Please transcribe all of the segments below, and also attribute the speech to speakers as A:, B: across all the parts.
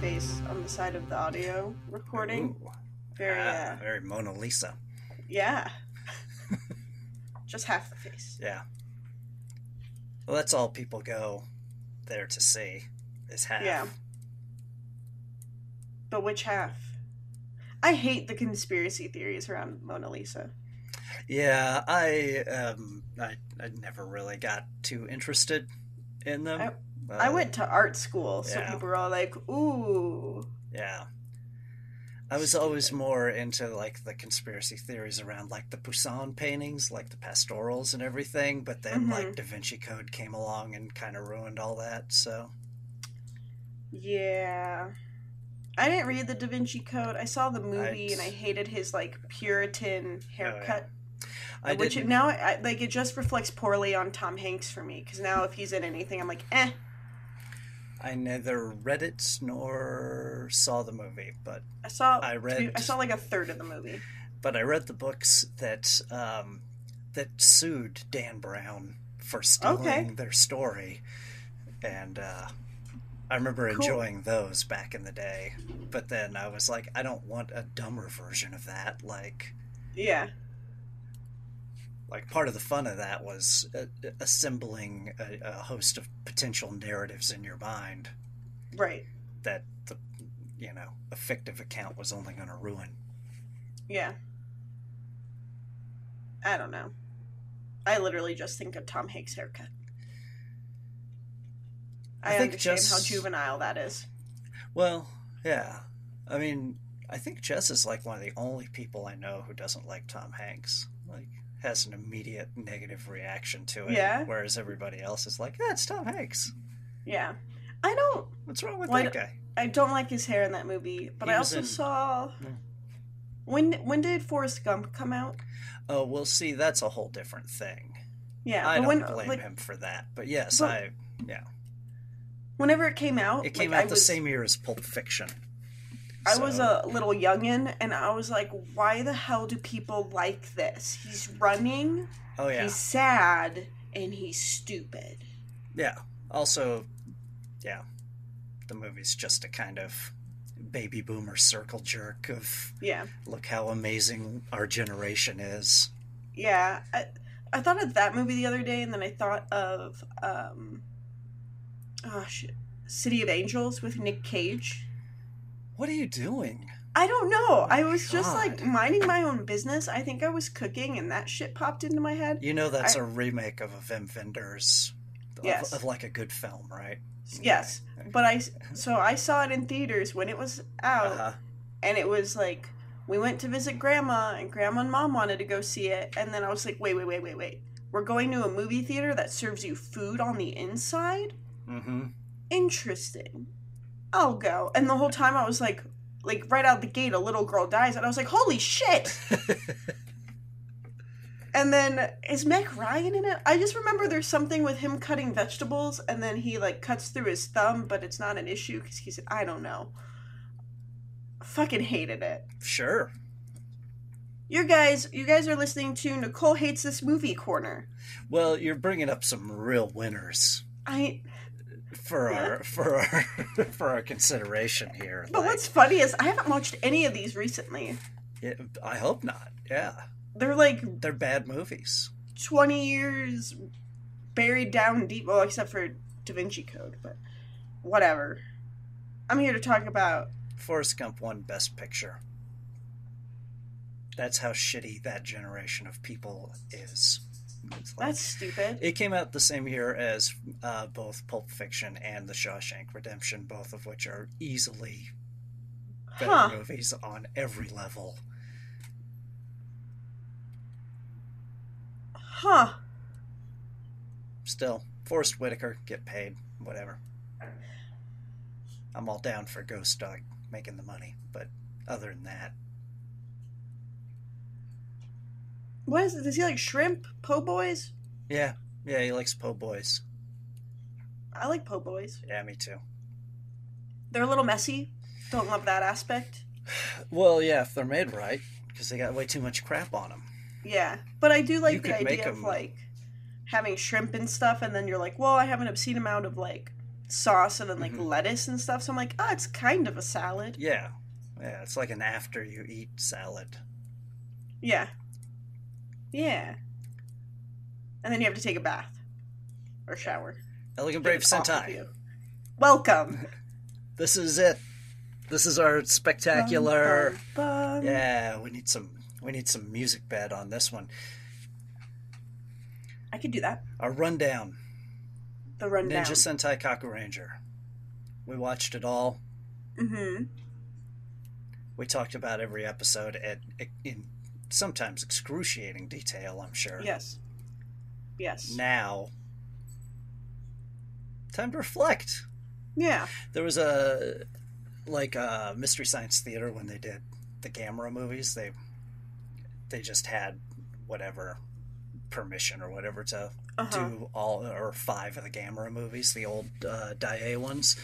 A: face on the side of the audio recording.
B: Ooh.
A: Very,
B: Ah,
A: uh,
B: very Mona Lisa.
A: yeah. Just half the face.
B: Yeah. Well, that's all people go there to see is half.
A: Yeah. But which half? I hate the conspiracy theories around Mona Lisa.
B: Yeah, I um, I, I never really got too interested in them.
A: I
B: Uh,
A: went to art school, so
B: yeah.
A: people were all like, ooh.
B: Yeah. I was always more into like the conspiracy theories around like the Poussin paintings, like the pastorals and everything, but then
A: Mhm.
B: like Da Vinci Code came along and kind of ruined all that. So
A: Yeah. I didn't read the Da Vinci Code. I saw the movie
B: I-
A: and I hated his like Puritan haircut.
B: I
A: which
B: didn't.
A: now I, like it just reflects poorly on Tom Hanks for me because now if he's in anything I'm like eh
B: I neither read it nor saw the movie, but
A: I saw
B: I read-
A: I saw like a third of the movie
B: but I read the books that um, that sued Dan Brown for stealing
A: Okay.
B: their story, and uh, I remember
A: Cool.
B: enjoying those back in the day. But then I was like, I don't want a dumber version of that. Like,
A: yeah
B: like part of the fun of that was uh, assembling a, a host of potential narratives in your mind
A: right
B: that the you know a fictive account was only going to ruin.
A: yeah I don't know I literally just think of Tom Hanks haircut I,
B: I think
A: understand
B: just-
A: how juvenile that is
B: Well, yeah. I mean, I think Jess is like one of the only people I know who doesn't like Tom Hanks. Has an immediate negative reaction to it.
A: Yeah?
B: Whereas everybody else is like, yeah, it's Tom Hanks.
A: yeah I don't
B: What's wrong with
A: Why
B: that
A: do-
B: guy?
A: I don't like his hair in that movie but
B: He
A: I also
B: in-
A: saw
B: Yeah.
A: when when did Forrest Gump come out
B: Oh, we'll see, that's a whole different thing.
A: yeah
B: I don't
A: when
B: blame
A: like
B: him for that. But yes,
A: But-
B: I. Yeah.
A: whenever it came out
B: It came
A: like,
B: out
A: I
B: the
A: was,
B: same year as Pulp Fiction.
A: I was a little youngin, and I was like, "Why the hell do people like this? He's running,
B: Oh, yeah.
A: he's sad, and he's stupid."
B: Yeah. Also, yeah. The movie's just a kind of baby boomer circle jerk of
A: Yeah,
B: look how amazing our generation is.
A: yeah. I, I thought of that movie the other day, and then I thought of um, oh shit, City of Angels with Nick Cage.
B: What are you doing?
A: I don't know. I was just like minding my own business. I think I was cooking, and that shit popped into my head.
B: You know that's
A: I-
B: a remake of a Wim Wenders of,
A: Yes.
B: of like a good film, right?
A: Yes,
B: Okay.
A: but I so I saw it in theaters when it was out.
B: Uh-huh.
A: and it was like we went to visit grandma and grandma and mom wanted to go see it and then i was like wait wait wait wait wait we're going to a movie theater that serves you food on the inside
B: Mm-hmm.
A: interesting i'll go and the whole time i was like like right out the gate a little girl dies and i was like holy shit and then is meg ryan in it i just remember there's something with him cutting vegetables and then he like cuts through his thumb but it's not an issue because he said i don't know fucking hated it
B: sure.
A: You guys, you guys are listening to Nicole hates this movie corner.
B: Well, you're bringing up some real winners
A: I.
B: for our for our for our consideration here.
A: But
B: Like,
A: what's funny is I haven't watched any of these recently.
B: yeah, I hope not. Yeah,
A: They're like
B: they're bad movies.
A: twenty years buried down deep. Well, except for Da Vinci Code, but whatever. I'm here to talk about.
B: Forrest Gump won Best Picture. That's how shitty that generation of people is. Like-
A: That's stupid.
B: It came out the same year as uh, both Pulp Fiction and The Shawshank Redemption, both of which are easily better
A: Huh?
B: movies on every level.
A: Huh?
B: Still, Forest Whitaker, get paid, whatever. I'm all down for Ghost Dog making the money, but other than that,
A: What is it? Does he like shrimp? Po' boys?
B: yeah, yeah, he likes po' boys.
A: I like po' boys.
B: Yeah, me too.
A: They're a little messy. Don't love that aspect.
B: Well, yeah, if they're made right, because they got way too much crap on them.
A: Yeah, but I do like
B: You
A: the
B: could make
A: idea of
B: 'em-
A: like having shrimp and stuff, and then you're like, well, I have an obscene amount of like sauce and then like
B: Mhm.
A: lettuce and stuff. So I'm like, oh, it's kind of a salad.
B: Yeah. Yeah, it's like an after you eat salad.
A: Yeah. Yeah. And then you have to take a bath or shower.
B: Elegant Brave
A: it off of
B: Sentai.
A: Welcome.
B: This is it. This is our spectacular.
A: Bum, bum.
B: Yeah, we need some we need some music bed on this one.
A: I could do that.
B: Our rundown.
A: The rundown.
B: Ninja Sentai Kakuranger. We watched it all.
A: mm-hmm.
B: We talked about every episode at in sometimes excruciating detail, I'm sure.
A: Yes. Yes.
B: Now time to reflect.
A: Yeah.
B: There was a like a Mystery Science Theater when they did the Gamera movies. They they just had whatever permission or whatever to
A: Uh-huh.
B: do all or five of the Gamera movies, the old uh, Daiei ones.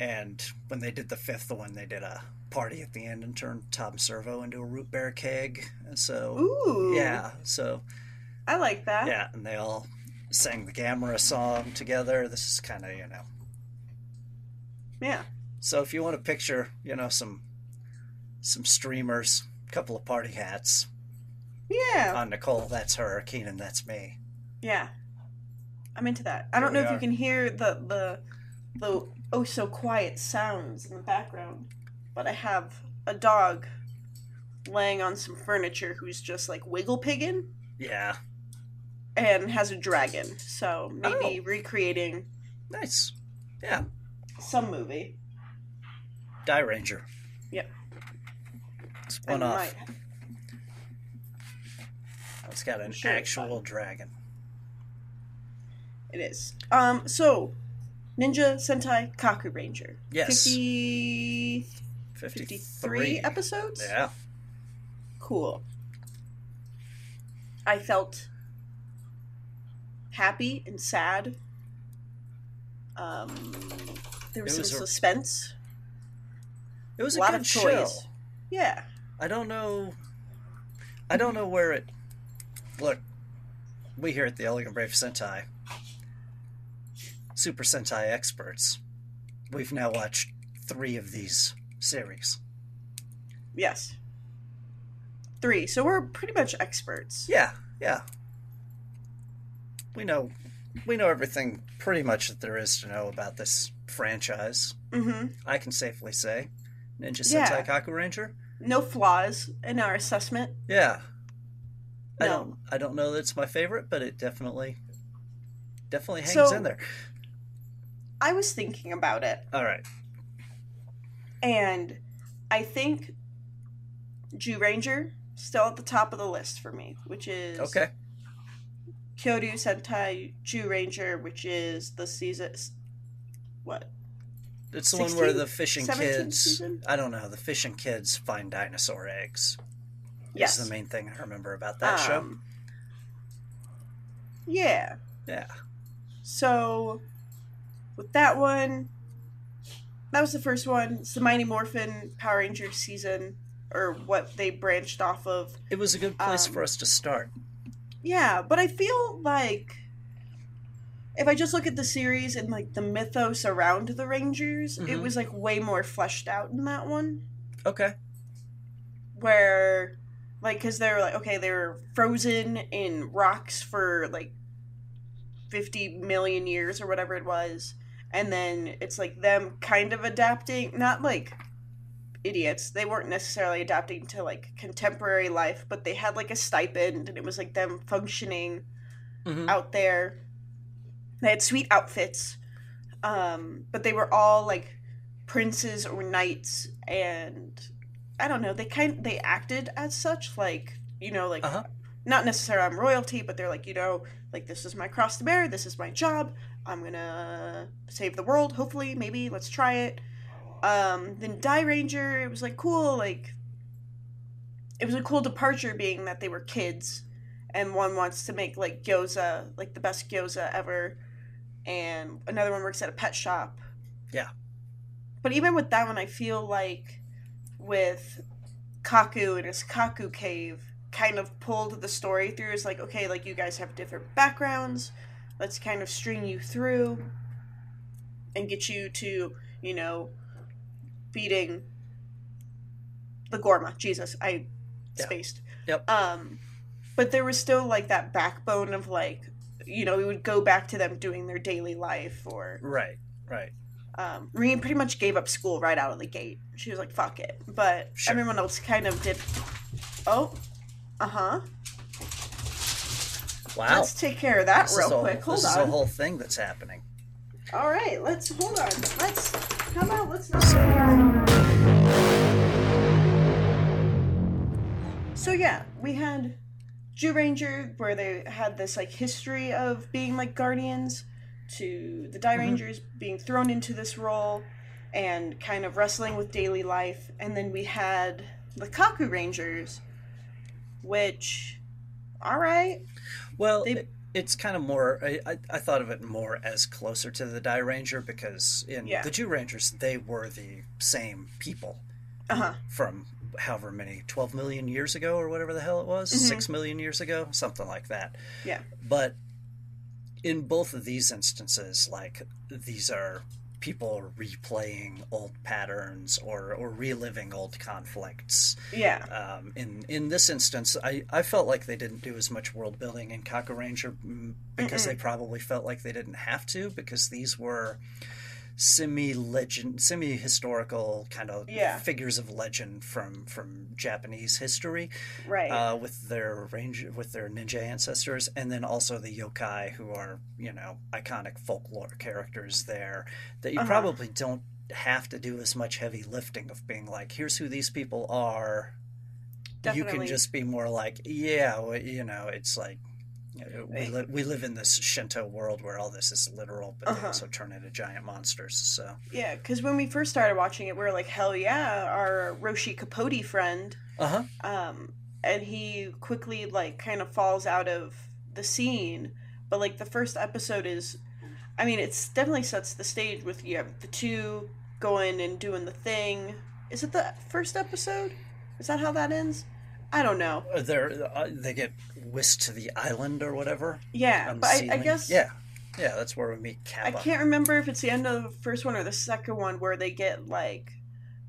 B: And when they did the fifth one, they did a party at the end and turned Tom Servo into a root beer keg. And so
A: Ooh.
B: yeah, so
A: I like that.
B: yeah, and they all sang the Gamera song together. This is kind of you know.
A: Yeah.
B: So if you want to picture, you know, some some streamers, a couple of party hats
A: Yeah.
B: on Nicole, that's her. Keenan, that's me.
A: Yeah. I'm into that. I don't know
B: Here
A: if you can hear the the the oh so quiet sounds in the background, but I have a dog laying on some furniture who's just like wiggle pigging
B: Yeah,
A: and has a dragon. So maybe
B: Oh.
A: recreating
B: nice. Yeah,
A: some movie.
B: Dairanger.
A: Yep. And
B: off.
A: might-
B: It's got an
A: Sure,
B: actual dragon.
A: It is. Um. So, Ninja Sentai Kakuranger.
B: Yes.
A: 50,
B: 53.
A: 53 episodes.
B: Yeah.
A: Cool. I felt happy and sad. Um, there was,
B: was
A: some
B: a-
A: suspense.
B: It was
A: A
B: a,
A: lot
B: good
A: of
B: show.
A: Yeah.
B: I don't know. I don't know where it. Look, we here at the Elegant Brave Sentai, Super Sentai experts, we've now watched three of these series.
A: Yes. Three. So we're pretty much experts.
B: Yeah, yeah. We know, we know everything pretty much that there is to know about this franchise.
A: Mm-hmm.
B: I can safely say, Ninja
A: Yeah.
B: Sentai Kakuranger.
A: No flaws in our assessment.
B: Yeah. I don't I don't know that it's my favorite, but it definitely definitely hangs
A: So-
B: in there.
A: I was thinking about it,
B: All right.
A: and I think Zyuranger still at the top of the list for me, which is
B: Okay.
A: Kyoryu Sentai Zyuranger, which is the season. What?
B: It's the one where the fishing
A: 17th
B: kids
A: season?
B: I don't know, the fishing kids find dinosaur eggs.
A: Yes.
B: Is the main thing I remember about that show.
A: Um, Yeah.
B: Yeah.
A: So, with that one, that was the first one. It's the Mighty Morphin Power Rangers season, or what they branched off of.
B: It was a good place
A: Um,
B: for us to start.
A: Yeah, but I feel like if I just look at the series and like the mythos around the Rangers, it
B: Mhm.
A: was like way more fleshed out in that one.
B: Okay.
A: Where, like, because they were like, okay, they were frozen in rocks for like 50 million years or whatever it was. And then it's like them kind of adapting, not like idiots. They weren't necessarily adapting to like contemporary life, but they had like a stipend and it was like them functioning
B: Mhm.
A: out there. They had sweet outfits, um, but they were all like princes or knights, and I don't know. They kind they acted as such, like you know, like
B: Uh-huh.
A: not necessarily I'm royalty, but they're like you know, like this is my cross to bear. This is my job. I'm gonna save the world. Hopefully, maybe let's try it. Um, then Dairanger, it was like cool, like it was a cool departure, being that they were kids and one wants to make like gyoza, like the best gyoza ever, and another one works at a pet shop.
B: Yeah.
A: But even with that one, I feel like with Kaku and his Kaku cave kind of pulled the story through. It's like, okay, like you guys have different backgrounds. Let's kind of string you through. and get you to, you know, beating the Gorma. Jesus, I
B: Yeah.
A: spaced.
B: Yep.
A: Um, but there was still like that backbone of like, you know, we would go back to them doing their daily life or
B: Right, right.
A: um, Reen pretty much gave up school right out of the gate. She was like, "Fuck it," but
B: Sure.
A: everyone else kind of did. Oh, uh huh.
B: Wow.
A: Let's take care of that
B: this
A: real
B: is a,
A: quick. Hold
B: this is
A: on.
B: a whole thing that's happening.
A: All right, let's hold on. Let's how about let's not.
B: So,
A: So yeah, we had Zyuranger where they had this like history of being like guardians to the Die
B: Mhm.
A: Rangers being thrown into this role and kind of wrestling with daily life, and then we had the Kaku Rangers, which, all right,
B: well,
A: They-
B: it, it's kind of more. I, I, thought of it more as closer to the Dairanger because in
A: Yeah.
B: the Zyurangers, they were the same people
A: uh huh,
B: from however many 12 million years ago or whatever the hell it was
A: Mhm.
B: 6 million years ago something like that
A: Yeah.
B: but in both of these instances like these are people replaying old patterns or, or reliving old conflicts
A: yeah,
B: um, in in this instance I, I felt like they didn't do as much world building in Kakuranger mm, because
A: Mm-mm.
B: they probably felt like they didn't have to because these were semi legend semi historical kind of
A: Yeah.
B: figures of legend from from Japanese history
A: right,
B: uh, with their range with their ninja ancestors and then also the yokai who are you know iconic folklore characters there that you
A: Uh-huh.
B: probably don't have to do as much heavy lifting of being like here's who these people are you can just be more like yeah well, you know it's like we, li- we live in this Shinto world where all this is literal, but they
A: Uh-huh.
B: also turn into giant monsters. So
A: yeah. Because when we first started watching it, we were like, hell yeah, our Roshi Capote friend
B: uh huh,
A: um, and he quickly like kind of falls out of the scene. But like the first episode is, I mean, it's definitely sets the stage with you have the two going and doing the thing. Is it the first episode? Is that how that ends? I don't know.
B: they're uh, they get whisked to the island or whatever.
A: Yeah, but I, I guess
B: yeah, yeah, that's where we meet
A: I can't remember if it's the end of the first one or the second one where they get like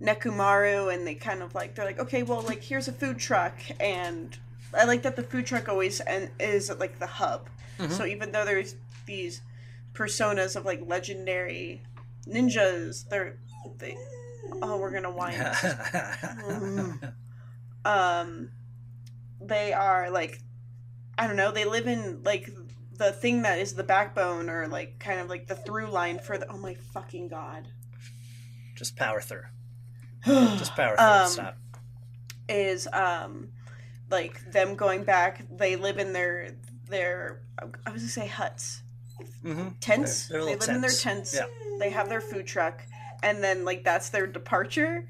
A: Nekomaru and they kind of like they're like okay well like here's a food truck and I like that the food truck always and is like the hub.
B: Mhm.
A: So even though there's these personas of like legendary ninjas, they're they oh we're gonna whine. Mm. um they are like I don't know, they live in like the thing that is the backbone or like kind of like the through line for the oh my fucking god.
B: Just power through. Just power through.
A: Um,
B: Stop.
A: is um like them going back they live in their their I was gonna say huts.
B: hmm
A: Tents.
B: They're- they're
A: they live in their
B: tents.
A: tents.
B: Yeah.
A: They have their food truck and then like that's their departure.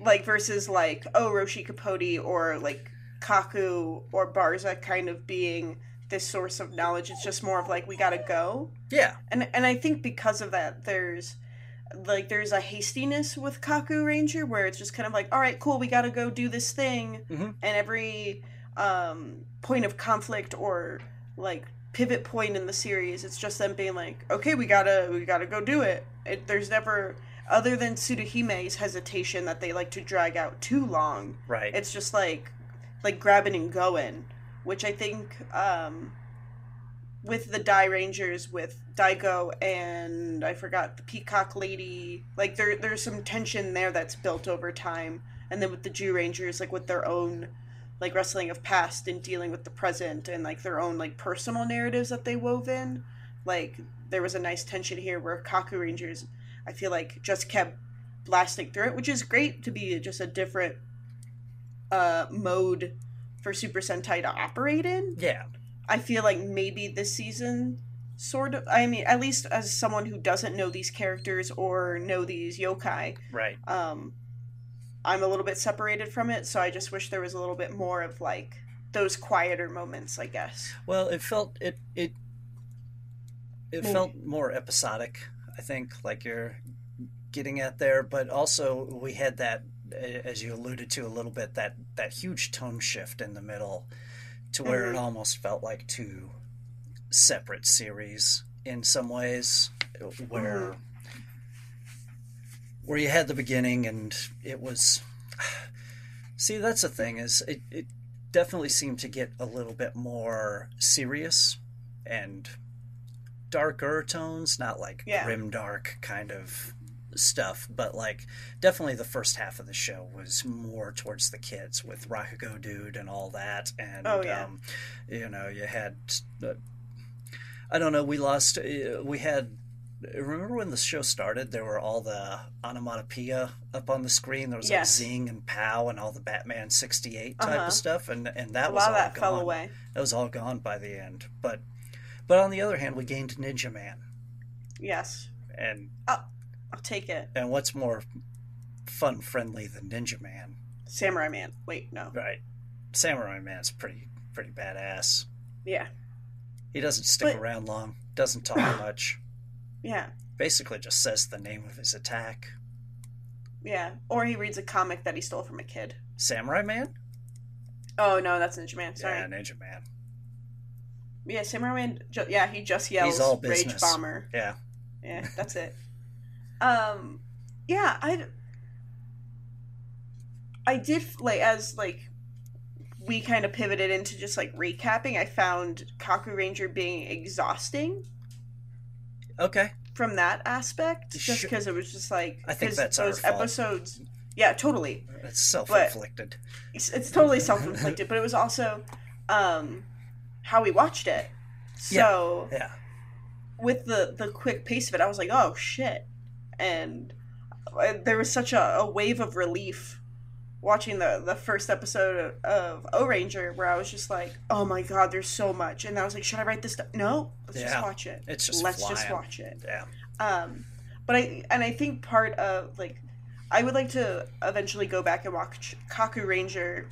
A: Like versus like, oh Roshi Capote or like Kaku or Barza kind of being this source of knowledge. It's just more of like we gotta go.
B: Yeah,
A: And and I think because of that there's like there's a hastiness with Kakuranger where it's just kind of like, all right, cool, we gotta go do this thing
B: Mhm.
A: and every um point of conflict or like pivot point in the series it's just them being like okay we gotta we gotta go do it, it there's never other than Tsuruhime's hesitation that they like to drag out too long
B: right.
A: it's just like like grabbing and going which i think um with the Dairangers with daigo and i forgot the peacock lady like there there's some tension there that's built over time. And then with the Zyurangers like with their own like wrestling of past and dealing with the present and like their own like personal narratives that they wove in. Like there was a nice tension here where Kakurangers i feel like just kept blasting through it which is great to be just a different uh mode for super sentai to operate in
B: yeah,
A: i feel like maybe this season sort of i mean at least as someone who doesn't know these characters or know these yokai
B: right.
A: um i'm a little bit separated from it so i just wish there was a little bit more of like those quieter moments i guess
B: Well, it felt it it it
A: Maybe.
B: felt more episodic. I think, like you're getting at there, but also we had that, as you alluded to a little bit, that that huge tone shift in the middle, to where it
A: Mhm.
B: almost felt like two separate series in some ways, where where you had the beginning and it was see that's the thing is it, it definitely seemed to get a little bit more serious and darker tones not like
A: Yeah.
B: grim dark kind of stuff but like definitely the first half of the show was more towards the kids with Rakugo dude and all that and
A: Oh, yeah.
B: um, you know you had uh, I don't know we lost uh, we had remember when the show started there were all the onomatopoeia up on the screen there was
A: Yes.
B: like zing and pow and all the batman 68 type
A: Uh-huh.
B: of stuff and and that
A: a
B: was all
A: that
B: gone
A: fell away.
B: that was all gone by the end but but on the other hand we gained ninja man
A: Yes,
B: and
A: I'll take it.
B: and what's more fun friendly than ninja man
A: Samurai Man. Wait, no.
B: right samurai man's pretty pretty badass
A: Yeah,
B: he doesn't stick
A: But-
B: around long doesn't talk much
A: yeah,
B: basically just says the name of his attack
A: yeah. Or he reads a comic that he stole from a kid.
B: samurai man
A: Oh no, that's Ninja Man. Sorry.
B: yeah ninja man
A: Yeah, Samurai Man. Ju- yeah, he just yells He's
B: all
A: "Rage. Bomber."
B: yeah
A: Yeah, that's it. Um, yeah, I. I did like as like we kind of pivoted into just like recapping. I found Kakuranger being exhausting
B: okay
A: from that aspect, just
B: Sure.
A: because it was just like
B: I think that's
A: those
B: fault.
A: episodes. Yeah, totally.
B: it's self-inflicted
A: It's, it's totally self inflicted, but it was also um, how we watched it. So
B: yeah
A: with the the quick pace of it, I was like, oh shit, and uh, there was such a, a wave of relief watching the the first episode of Ohranger where I was just like, oh my god, there's so much, and I was like, should I write this down? No, let's
B: Yeah.
A: just watch it.
B: It's just
A: let's just watch it.
B: yeah
A: Um, but I and I think part of like I would like to eventually go back and watch Kakuranger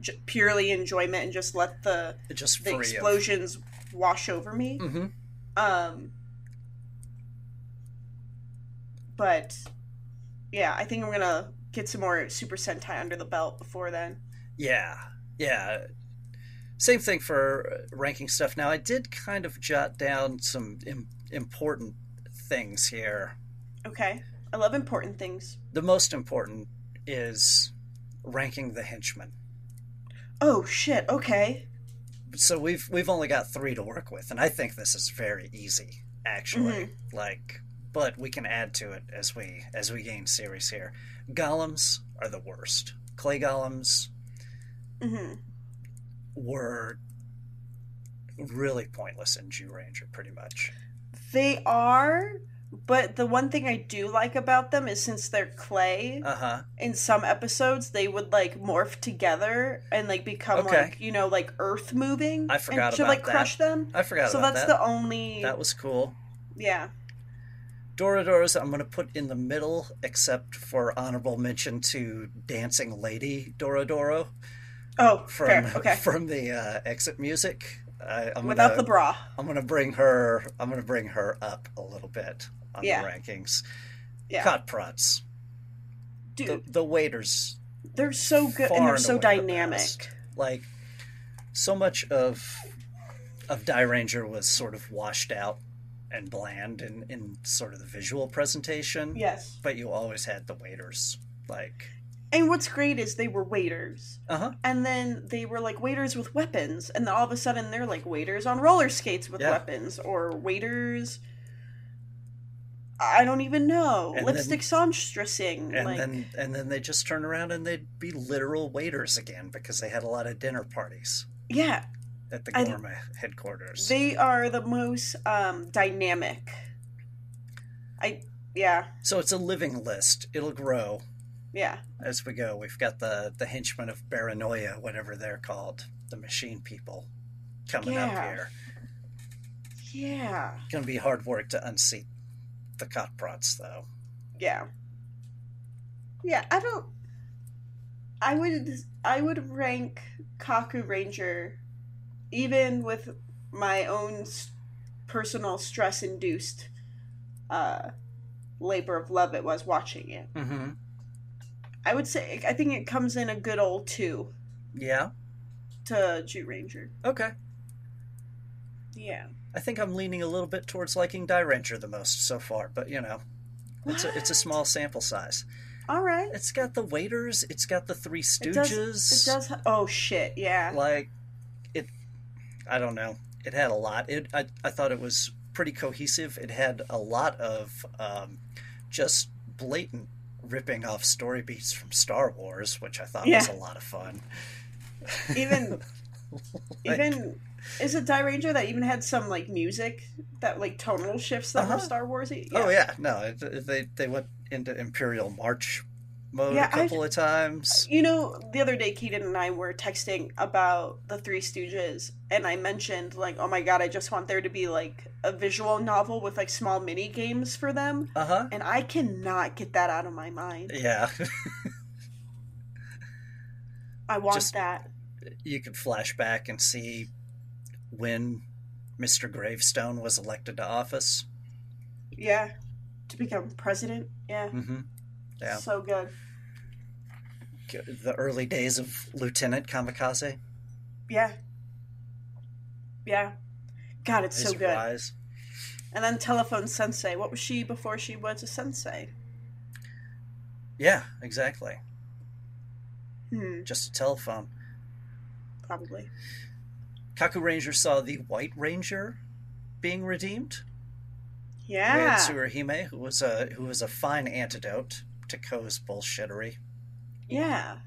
A: j- purely enjoyment and just let the
B: just
A: the explosions wash over me.
B: of... hmm
A: Um, but yeah, I think I'm gonna get some more Super Sentai under the belt before then.
B: Yeah, yeah. Same thing for uh, ranking stuff. Now, I did kind of jot down some Im- important things here.
A: Okay, I love important things.
B: The most important is ranking the henchmen.
A: Oh shit. Okay.
B: So we've we've only got three to work with, and I think this is very easy, actually. Like, but we can add to it as we as we gain series here. Golems are the worst. Clay golems
A: hmm
B: were really pointless in Zyuranger, pretty much.
A: They are, but the one thing I do like about them is since they're clay,
B: Uh huh.
A: in some episodes they would like morph together and like become
B: Okay.
A: like you know like earth moving.
B: I forgot
A: and should
B: about
A: like
B: that.
A: crush them.
B: I forgot
A: So that's
B: that.
A: the only.
B: That was cool.
A: yeah.
B: Doradors, I'm going to put in the middle, except for honorable mention to Dancing Lady Doradoro
A: Oh,
B: from
A: fair. Okay.
B: from the uh, exit music. I, I'm
A: Without
B: gonna,
A: the bra.
B: I'm going to bring her. I'm going to bring her up a little bit on
A: Yeah.
B: the rankings.
A: Yeah.
B: Cot prots.
A: Dude,
B: The, the waiters
A: they're so good and they're so dynamic.
B: Like so much of of Dairanger was sort of washed out and bland in, in sort of the visual presentation.
A: Yes.
B: But you always had the waiters. Like
A: And what's great is they were waiters.
B: uh huh.
A: And then they were like waiters with weapons. And then all of a sudden they're like waiters on roller skates with
B: Yeah.
A: weapons. Or waiters. I don't even know.
B: And
A: Lipstick songstressing.
B: And
A: like,
B: then and then they just turn around and they'd be literal waiters again because they had a lot of dinner parties
A: yeah,
B: at the
A: I-
B: headquarters.
A: they are the most um, dynamic. I, yeah,
B: so it's a living list. It'll grow
A: yeah.
B: as we go. We've got the the henchmen of Baranoia, whatever they're called, the machine people, coming up here.
A: Yeah.
B: It's Going to be hard work to unseat the Kotprots, though.
A: Yeah. Yeah, I don't I would I would rank Kakuranger even with my own personal stress induced uh labor of love it was watching it.
B: Mm-hmm.
A: I would say I think it comes in a good old 2
B: Yeah.
A: to Zyuranger.
B: Okay.
A: Yeah.
B: I think I'm leaning a little bit towards liking Dairanger the most so far, but you know, It's a it's a small sample size.
A: All right.
B: It's got the waiters. It's got the Three
A: It does.
B: Stooges.
A: It does. Ha- oh shit! Yeah.
B: like i don't know. It had a lot. It i, I thought it was pretty cohesive. It had a lot of um, just blatant ripping off story beats from star wars which i thought was a lot of fun.
A: Even
B: Like-
A: even is it Dairanger that even had some like music that like tonal shifts that were
B: Uh-huh.
A: Star Warsy?
B: oh yeah. no it, they they went into imperial march mode
A: Yeah,
B: a couple of times
A: You know, the other day, Keenan and I were texting about the Three Stooges, and I mentioned, like, oh my god, I just want there to be, like, a visual novel with, like, small mini games for them.
B: uh-huh
A: And I cannot get that out of my mind.
B: yeah
A: I want
B: Just-
A: that.
B: you could flash back and see when mr gravestone was elected to office
A: Yeah. To become president. Yeah.
B: hmm Yeah.
A: So good.
B: the early days of Lieutenant Kamikaze.
A: Yeah. Yeah. God, it's so good.
B: rise.
A: And then Telephone Sensei. What was she before she was a sensei?
B: Yeah, exactly.
A: Hmm,
B: Just a telephone.
A: probably.
B: Kakuranger saw the White Ranger being redeemed.
A: Yeah.
B: had Tsuruhime, who was a who was a fine antidote to Ko's bullshittery.
A: Yeah.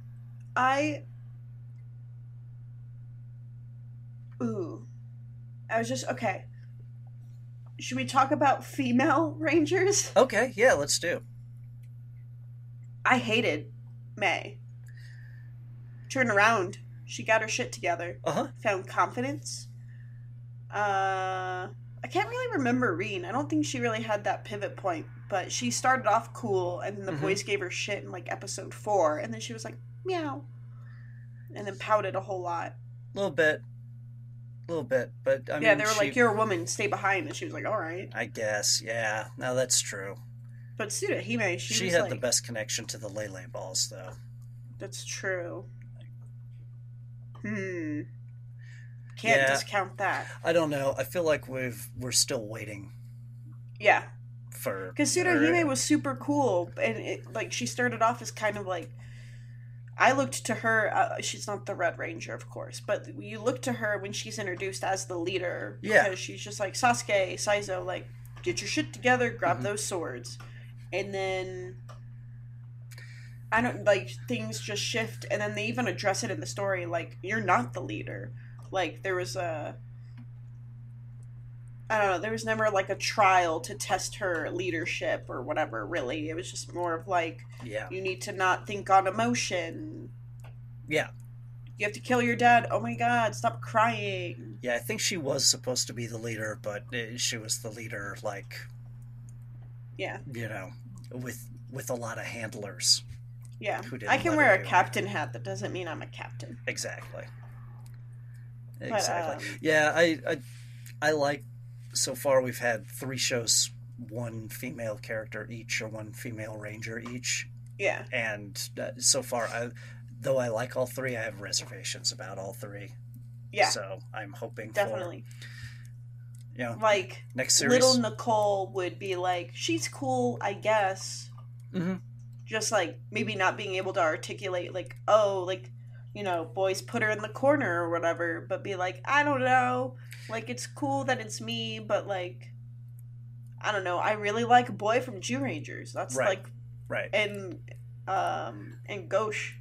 A: I. Ooh. I was just. Okay. Should we talk about female rangers?
B: Okay, yeah, let's do.
A: I hated May. Turn around. She got her shit together.
B: Uh huh.
A: Found confidence. Uh. I can't really remember Reen. I don't think she really had that pivot point, but she started off cool, and then the
B: Mhm.
A: boys gave her shit in like episode four, and then she was like, meow. And then pouted a whole lot.
B: A little bit, a little bit, but I mean,
A: yeah, they were
B: she-
A: like, "You're a woman, stay behind," and she was like, "All right."
B: I guess, yeah. Now that's true.
A: But Tsuruhime, she,
B: She,
A: was
B: had
A: like,
B: the best connection to the Lele balls, though.
A: "That's true." Hmm. Can't
B: Yeah.
A: discount that.
B: I don't know. I feel like we've we're still waiting
A: Yeah,
B: for
A: because Tsuruhime was super cool, and it like she started off as kind of like. I looked to her. Uh, she's not the Red Ranger, of course, but you look to her when she's introduced as the leader.
B: Yeah.
A: Because she's just like Sasuke, Saizo, like get your shit together, grab
B: Mhm.
A: those swords, and then I don't like things just shift, and then they even address it in the story. Like you're not the leader. Like there was a. I don't know. There was never like a trial to test her leadership or whatever. Really, it was just more of like
B: yeah,
A: you need to not think on emotion.
B: yeah,
A: You have to kill your dad. Oh my god, stop crying.
B: yeah. I think she was supposed to be the leader, but uh, she was the leader, like
A: Yeah,
B: you know, with with a lot of handlers.
A: yeah. I can wear a captain hat. That doesn't mean I'm a captain.
B: Exactly.
A: But,
B: Exactly.
A: um,
B: yeah, I, I I like so far we've had three shows, one female character each or one female ranger each,
A: Yeah,
B: and uh, so far I though I like all three, I have reservations about all three.
A: yeah,
B: So I'm hoping
A: definitely.
B: for you know
A: Like
B: next series.
A: little Nicole would be like, she's cool, I guess.
B: hmm
A: Just like maybe not being able to articulate, like, oh, like, you know, boys put her in the corner or whatever, but be like, I don't know. Like, it's cool that it's me, but like, I don't know. I really like Boy from Zyurangers. That's
B: Right.
A: like,
B: Right.
A: and, um, and Gauche.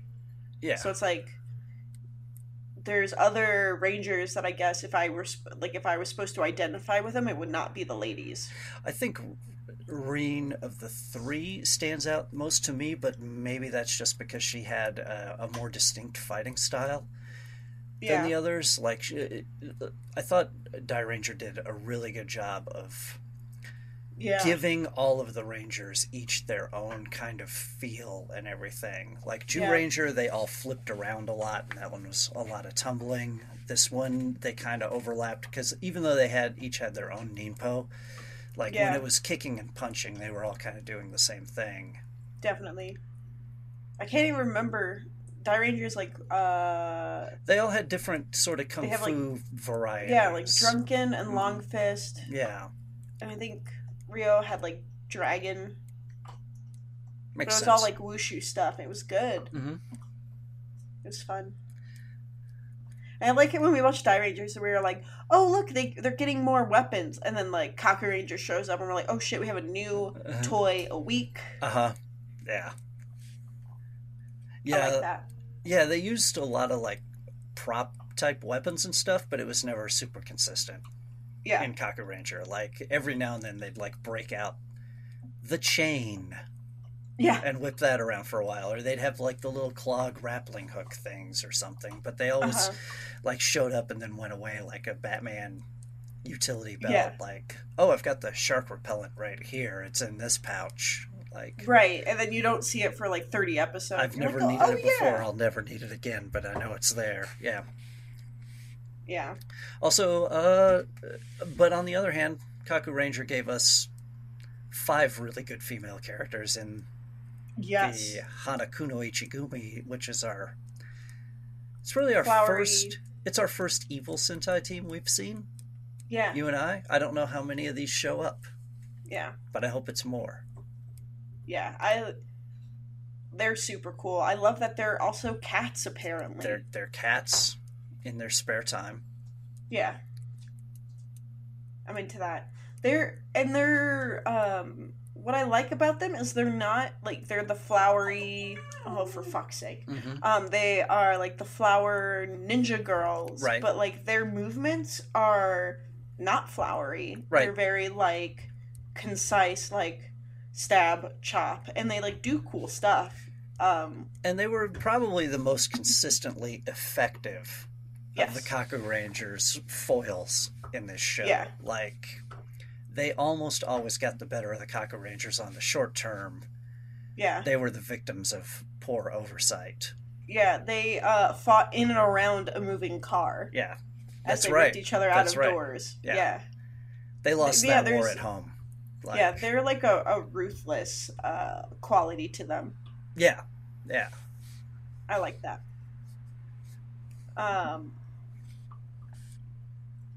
B: Yeah.
A: So it's like, there's other rangers that I guess if I were sp- like if I was supposed to identify with them, it would not be the ladies.
B: I think Reen of the three stands out most to me, but maybe that's just because she had a, a more distinct fighting style
A: Yeah,
B: than the others. Like, I thought Dairanger did a really good job of
A: yeah,
B: giving all of the Rangers each their own kind of feel and everything. Like Jew
A: Yeah.
B: Ranger, they all flipped around a lot, and that one was a lot of tumbling. This one, they kind of overlapped because even though they had each had their own Ninpo, like when it was kicking and punching, they were all kind of doing the same thing.
A: definitely. I can't even remember. Dairangers like uh
B: They all had different sort of kung
A: have, like-
B: fu varieties.
A: yeah like Drunken and
B: Mhm.
A: Long Fist,
B: Yeah,
A: and I think Rio had like Dragon. But it was
B: sense.
A: all like wushu stuff. It was good.
B: hmm
A: It was fun. And I like it when we watch Dairangers and we were like, oh look, they they're getting more weapons, and then like Kakuranger shows up and we're like, oh shit, we have a new toy a week.
B: Uh huh. Yeah. Yeah.
A: like.
B: Yeah. They used a lot of like prop type weapons and stuff, but it was never super consistent
A: Yeah.
B: in Kakuranger. Like every now and then they'd like break out the chain
A: Yeah.
B: and whip that around for a while, or they'd have like the little claw grappling hook things or something. But they always
A: Uh-huh.
B: like showed up and then went away like a Batman utility belt.
A: Yeah.
B: Like, oh, I've got the shark repellent right here. It's in this pouch. Like,
A: Right, and then you don't see it for like thirty episodes.
B: I've
A: You're
B: never
A: like,
B: needed
A: oh,
B: it before.
A: Yeah.
B: I'll never need it again, but I know it's there. Yeah.
A: yeah.
B: Also, uh, but on the other hand, Kakuranger gave us five really good female characters in
A: Yes.
B: the Hanakuno Ichigumi, which is our. It's really our
A: Flowery.
B: first. It's our first evil Sentai team we've seen.
A: Yeah.
B: You and I. I don't know how many of these show up,
A: Yeah.
B: but I hope it's more.
A: Yeah. I. They're super cool. I love that they're also cats. Apparently.
B: They're they're cats in their spare time.
A: Yeah. I'm into that. They're and they're um what I like about them is they're not like they're the flowery oh for fuck's sake.
B: Mm-hmm.
A: Um they are like the flower ninja girls,
B: Right.
A: but like their movements are not flowery.
B: Right.
A: They're very like concise like stab chop and they like do cool stuff. Um
B: And they were probably the most consistently effective
A: yes.
B: of the Kakurangers foils in this show.
A: Yeah.
B: Like they almost always got the better of the Kakurangers on the short term.
A: yeah.
B: They were the victims of poor oversight.
A: Yeah, they uh fought in and around a moving car.
B: Yeah.
A: as
B: That's
A: they
B: right.
A: ripped each other out of
B: right.
A: doors.
B: Yeah.
A: Yeah,
B: They lost
A: Yeah,
B: that war at home. Like,
A: yeah, they're like a, a ruthless uh, quality to them.
B: yeah. Yeah.
A: I like that. Um,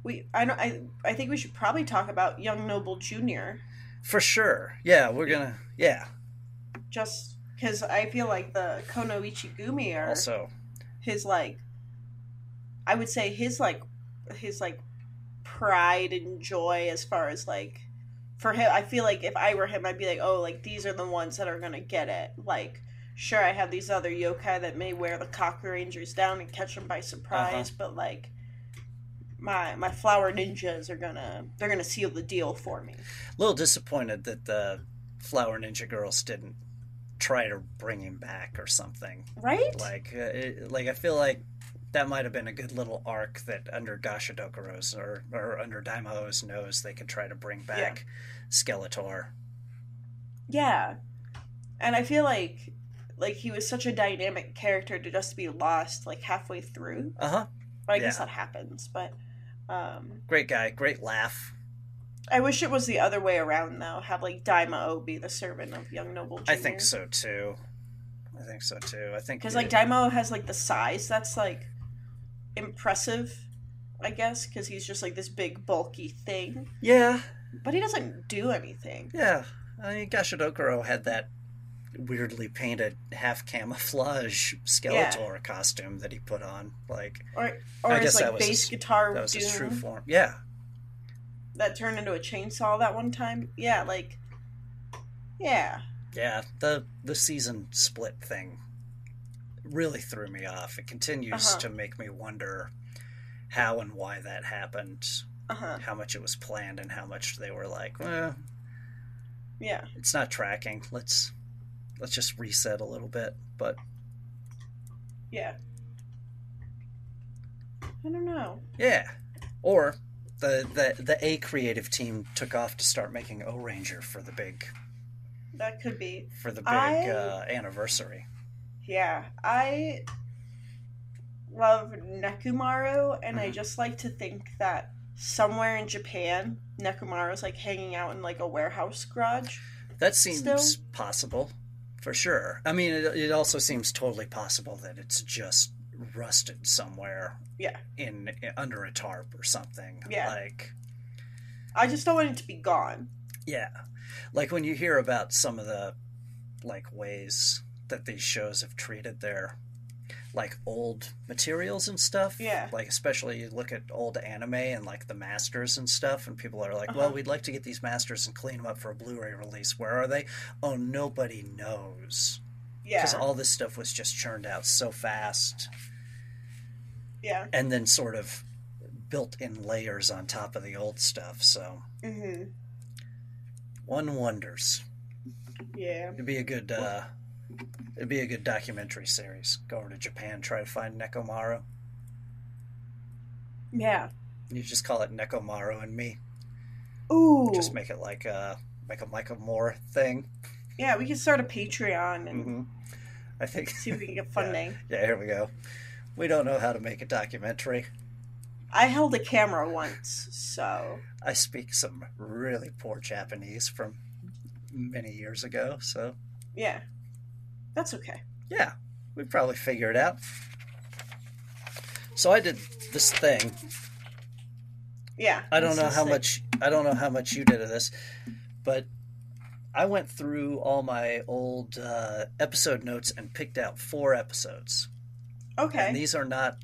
A: we I don't I I think we should probably talk about Young Noble Junior.
B: For sure. Yeah, we're gonna yeah.
A: Just because I feel like the Kono Ichigumi are
B: Also
A: his like, I would say his like his like pride and joy as far as like for him i feel like if i were him i'd be like oh like these are the ones that are gonna get it. Like sure i have these other yokai that may wear the Kakurangers down and catch them by surprise but like my my flower ninjas are gonna they're gonna seal the deal for me.
B: A little disappointed that the Flower Ninja Girls didn't try to bring him back or something.
A: right?
B: Like, uh, it, like I feel like that might have been a good little arc that under Gasha Dokuro's or, or under Daimao's nose they could try to bring back Skeletor.
A: yeah and i feel like like he was such a dynamic character to just be lost like halfway through
B: Uh huh.
A: But I guess that happens. But um,
B: Great guy, great laugh.
A: I wish it was the other way around, though. Have like Daimao be the servant of young noble. Jr.
B: I think so too. I think so too. I think
A: Because like Daimao has like the size that's like impressive, I guess. Because he's just like this big bulky thing,
B: yeah,
A: but he doesn't do anything.
B: yeah. I mean, Gasha Dokuro had that weirdly painted half camouflage Skeletor costume that he put on. Like
A: Or or
B: I guess that
A: like
B: was
A: bass
B: his-
A: guitar
B: that was his true form. Yeah,
A: that turned into a chainsaw that one time. Yeah, like yeah,
B: yeah. The the season split thing really threw me off. It continues
A: Uh-huh.
B: to make me wonder how and why that happened,
A: uh huh,
B: how much it was planned, and how much they were like, well,
A: yeah.
B: it's not tracking. Let's let's just reset a little bit. But
A: Yeah. I don't know.
B: yeah, or the the the A creative team took off to start making Ohranger for the big
A: That could be.
B: for the big
A: I-
B: uh, anniversary.
A: Yeah. I love Nekomaru, and I
B: Mhm.
A: just like to think that somewhere in Japan, Nekomaru's like hanging out in like a warehouse garage.
B: That seems
A: Still-
B: possible, for sure. I mean, it, it also seems totally possible that it's just rusted somewhere.
A: Yeah.
B: In, under a tarp or something.
A: Yeah.
B: Like
A: I just don't want it to be gone.
B: yeah, like when you hear about some of the like ways that these shows have treated their like old materials and stuff.
A: Yeah.
B: Like especially you look at old anime and like the masters and stuff, and people are like, "Well,
A: Uh-huh.
B: we'd like to get these masters and clean them up for a Blu-ray release. Where are they? Oh, nobody knows
A: Yeah.
B: because all this stuff was just churned out so fast,
A: yeah.
B: and then sort of built in layers on top of the old stuff. So
A: hmm
B: one wonders.
A: Yeah.
B: It'd be a good. uh It'd be a good documentary series. Go over to Japan, try to find Nekomaru.
A: Yeah.
B: You just call it Nekomaru and me.
A: Ooh.
B: Just make it like a like a Michael Moore thing.
A: yeah, we can start a Patreon and
B: hmm I think.
A: see if we can get funding.
B: Yeah, here we go. We don't know how to make a documentary.
A: I held a camera once, so
B: I speak some really poor Japanese from many years ago, so
A: yeah. That's okay.
B: yeah, we'd probably figure it out. So I did this thing.
A: Yeah.
B: I don't know how
A: sick.
B: much I don't know how much you did of this, but I went through all my old uh, episode notes and picked out four episodes.
A: Okay.
B: And these are not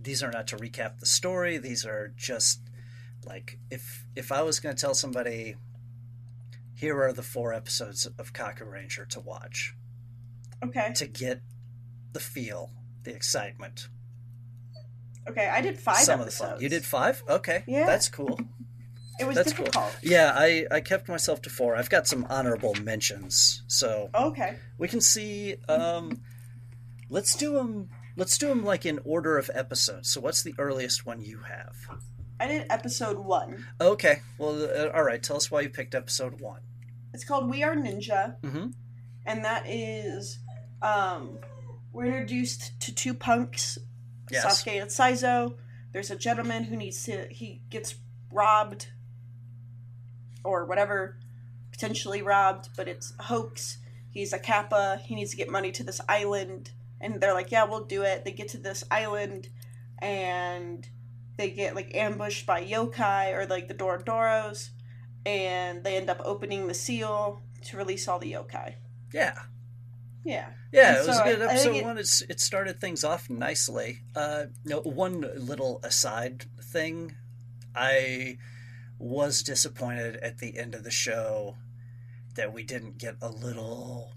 B: these are not to recap the story. These are just like if if I was going to tell somebody here are the four episodes of Kakuranger to watch
A: okay.
B: to get the feel, the excitement,
A: Okay. I did five
B: some
A: episodes.
B: of the fun. You did five? Okay,
A: Yeah.
B: that's cool.
A: It was
B: That's cool.
A: difficult.
B: Yeah, I I kept myself to four. I've got some honorable mentions, so
A: Okay.
B: we can see. Um, let's do them. Let's do them like in order of episodes. So, what's the earliest one you have?
A: I did episode one.
B: Okay. Well, uh, all right. Tell us why you picked episode one.
A: It's called We Are Ninja,
B: Mm-hmm.
A: and that is um, we're introduced to two punks,
B: Yes.
A: Sasuke and Saizo. There's a gentleman who needs to he gets robbed or whatever, potentially robbed, but it's a hoax. He's a kappa. He needs to get money to this island, and they're like, "Yeah, we'll do it." They get to this island, and they get like ambushed by yokai or like the Dorodoros, and they end up opening the seal to release all the yokai.
B: Yeah.
A: Yeah.
B: Yeah,
A: And
B: it was
A: so
B: a good
A: I- I
B: episode
A: it-
B: one. It's, it started things off nicely. Uh, no, one little aside thing, I was disappointed at the end of the show that we didn't get a little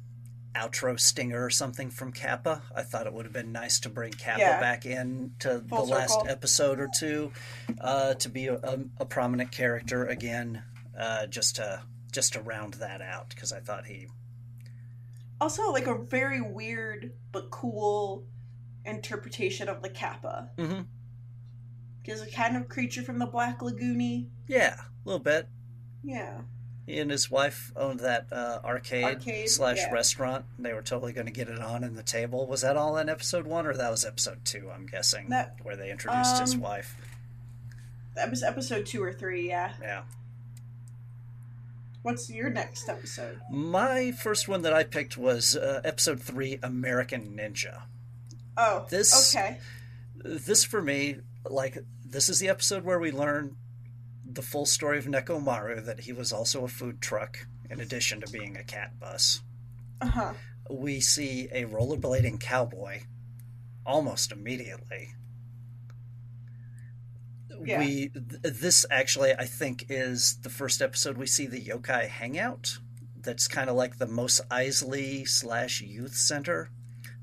B: outro stinger or something from Kappa. I thought it would have been nice to bring Kappa
A: Yeah.
B: back in to
A: Full
B: the last episode or two uh, to be a, a, a prominent character again, uh, just to just to round that out because I thought he
A: Also, like a very weird but cool interpretation of the kappa.
B: hmm
A: He's a kind of creature from the Black Lagoony.
B: Yeah, a little bit.
A: Yeah.
B: He and his wife owned that uh, arcade,
A: Arcade,
B: slash
A: yeah.
B: restaurant. They were totally going to get it on in the table. Was that all in episode one, or that was episode two? I'm guessing
A: That-
B: where they introduced his
A: um,
B: wife.
A: That was episode two or three, yeah.
B: Yeah,
A: What's your next episode?
B: my first one that I picked was uh, episode three, American Ninja.
A: Oh,
B: This-
A: okay.
B: This for me, like, this is the episode where we learn the full story of Nekomaru that he was also a food truck in addition to being a cat bus.
A: Uh huh.
B: we see a rollerblading cowboy almost immediately.
A: Yeah.
B: We th- this actually I think is the first episode we see the yokai hangout. That's kind of like the Mos Eisley slash youth center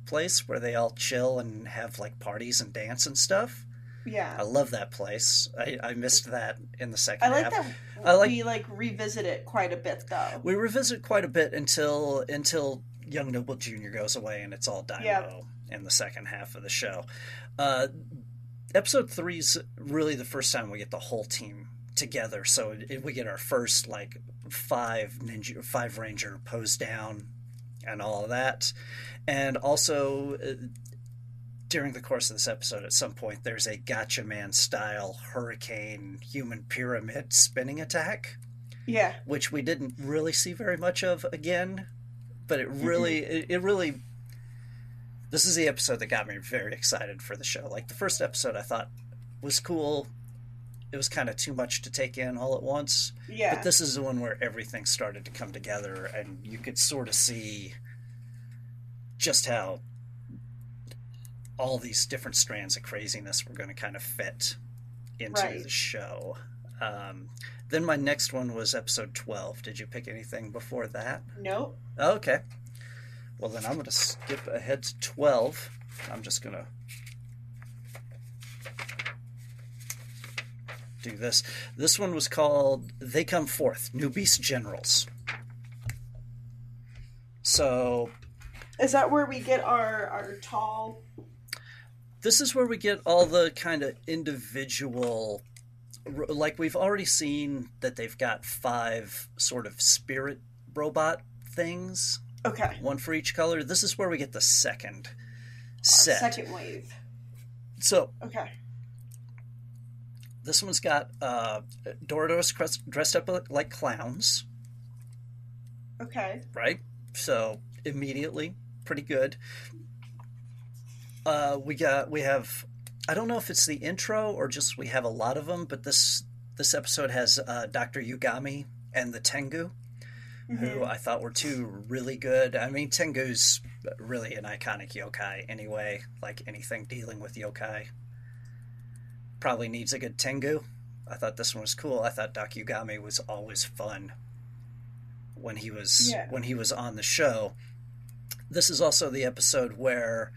B: place where they all chill and have like parties and dance and stuff.
A: Yeah, I
B: love that place. I, I missed that in the second
A: I like
B: half.
A: that
B: I like-
A: we like revisit it quite a bit though.
B: We revisit quite a bit until until Young Noble Jr. goes away and it's all Daimao
A: Yeah.
B: in the second half of the show. Uh, episode three's really the first time we get the whole team together. So it, we get our first like five ninja, five ranger pose down, and all of that, and also. Uh, during the course of this episode, at some point, there's a Gatchaman style hurricane human pyramid spinning attack
A: Yeah.
B: which we didn't really see very much of again but it really it, it really this is the episode that got me very excited for the show like the first episode i thought was cool it was kind of too much to take in all at once
A: Yeah.
B: but this is the one where everything started to come together and you could sort of see just how all these different strands of craziness were going to kind of fit into
A: Right.
B: the show. Um, then my next one was episode 12. Did you pick anything before that?
A: Nope.
B: Okay. Well, then I'm going to skip ahead to 12. I'm just going to do this. This one was called They Come Forth New Beast Generals. So,
A: Is that where we get our our tall?
B: this is where we get all the kind of individual. Like, we've already seen that they've got five sort of spirit robot things,
A: Okay.
B: one for each color. This is where we get the second set.
A: Second wave.
B: So,
A: Okay.
B: This one's got uh, Doritos dressed up like clowns,
A: Okay.
B: right? So immediately, pretty good. Uh, we got we have, I don't know if it's the intro or just we have a lot of them, but this this episode has uh, Doctor Yugami and the Tengu,
A: Mm-hmm.
B: who I thought were two really good. I mean, Tengu's really an iconic yokai anyway. Like anything dealing with yokai, probably needs a good Tengu. I thought this one was cool. I thought Doc Yugami was always fun when he was
A: Yeah.
B: when he was on the show. This is also the episode where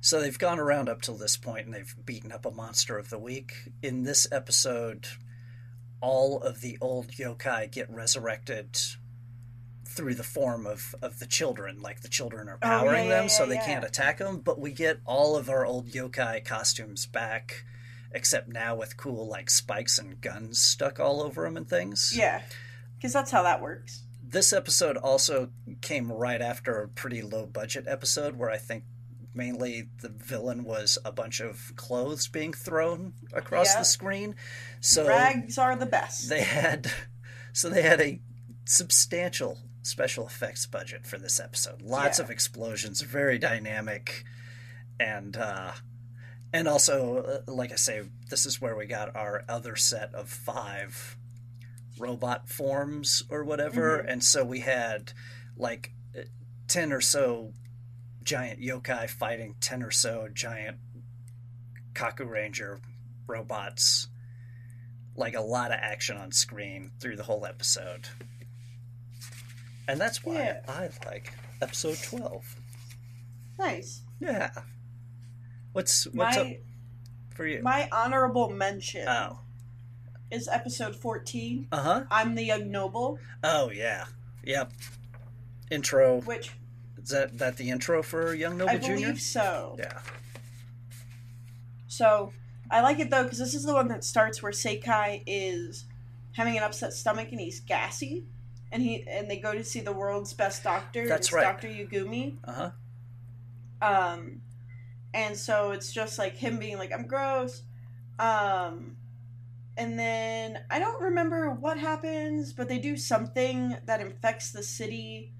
B: so they've gone around up till this point and they've beaten up a monster of the week. In this episode, all of the old yokai get resurrected through the form of, of the children. Like the children are
A: Oh, yeah,
B: powering
A: yeah,
B: them, so they can't attack them. But we get all of our old yokai costumes back, except now with cool like spikes and guns stuck all over them and things.
A: Yeah. Because that's how that works.
B: This episode also came right after a pretty low budget episode where I think mainly the villain was a bunch of clothes being thrown across the screen. So
A: Rags are the best.
B: they had so they had a substantial special effects budget for this episode. Lots
A: Yeah.
B: of explosions, very dynamic and uh and also uh, like I say this is where we got our other set of 5 robot forms or whatever
A: Mhm.
B: and so we had like uh, 10 or so giant yokai fighting 10 or so giant Kakuranger robots like a lot of action on screen through the whole episode and that's why
A: Yeah.
B: i like episode 12
A: nice.
B: yeah. What's what's up for you?
A: my honorable mention
B: oh.
A: is episode fourteen.
B: uh-huh.
A: I'm the young noble,
B: oh yeah. Yep. Intro.
A: Which
B: is that that the intro for young noble
A: I
B: junior?
A: I believe so.
B: yeah.
A: So I like it though because this is the one that starts where Seikai is having an upset stomach and he's gassy, and he and they go to see the world's best doctor.
B: That's
A: it's
B: right.
A: Doctor Yugami.
B: uh-huh
A: Um, and so it's just like him being like, "I'm gross." Um, and then I don't remember what happens, but they do something that infects the city.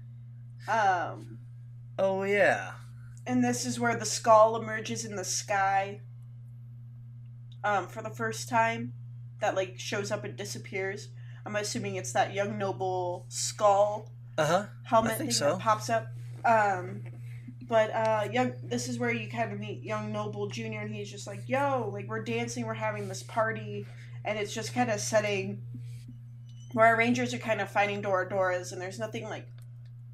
A: Um,
B: oh yeah
A: and this is where the skull emerges in the sky um, for the first time that like shows up and disappears i'm assuming it's that young noble skull
B: uh-huh
A: helmet thing
B: so.
A: that pops up um, but uh, young this is where you kind of meet young noble junior and he's just like yo like we're dancing we're having this party and it's just kind of setting where our rangers are kind of fighting Dora and there's nothing like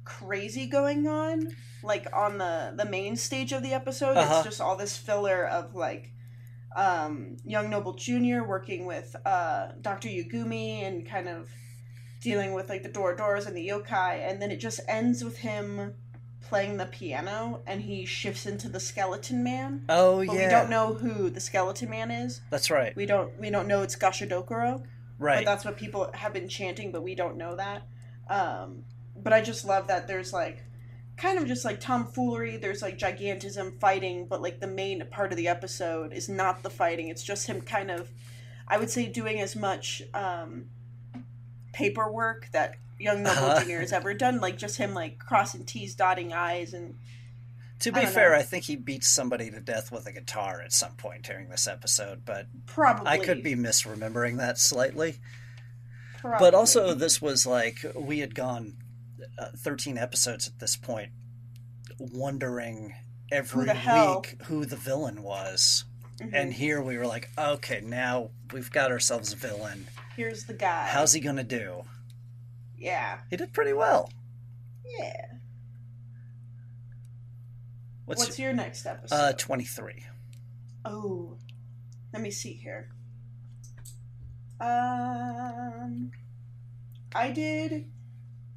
A: crazy going on like on the the main stage of the episode
B: Uh-huh.
A: it's just all this filler of like um young noble junior working with uh dr Yugami and kind of dealing with like the Dorodoros and the yokai and then it just ends with him playing the piano and he shifts into the skeleton man.
B: Oh
A: but
B: yeah.
A: we don't know who the skeleton man is.
B: That's right.
A: We don't we don't know it's gashadokuro but
B: right.
A: that's what people have been chanting but we don't know that. Um but i just love that there's like kind of just like tomfoolery there's like gigantism fighting but like the main part of the episode is not the fighting it's just him kind of i would say doing as much um paperwork that young noble
B: Uh-huh.
A: junior has ever done like just him like crossing t's dotting i's and
B: to be
A: don't
B: fair
A: know.
B: i think he beats somebody to death with a guitar at some point during this episode but
A: probably
B: i could be misremembering that slightly
A: probably.
B: but also this was like we had gone uh, 13 episodes at this point wondering every
A: hell?
B: week who the villain was.
A: Mhm.
B: And here we were like, okay, now we've got ourselves a villain.
A: here's the guy.
B: How's he going to do?
A: yeah,
B: He did pretty well.
A: yeah.
B: What's,
A: What's, your next episode?
B: uh 23.
A: Oh, let me see here. Um, I did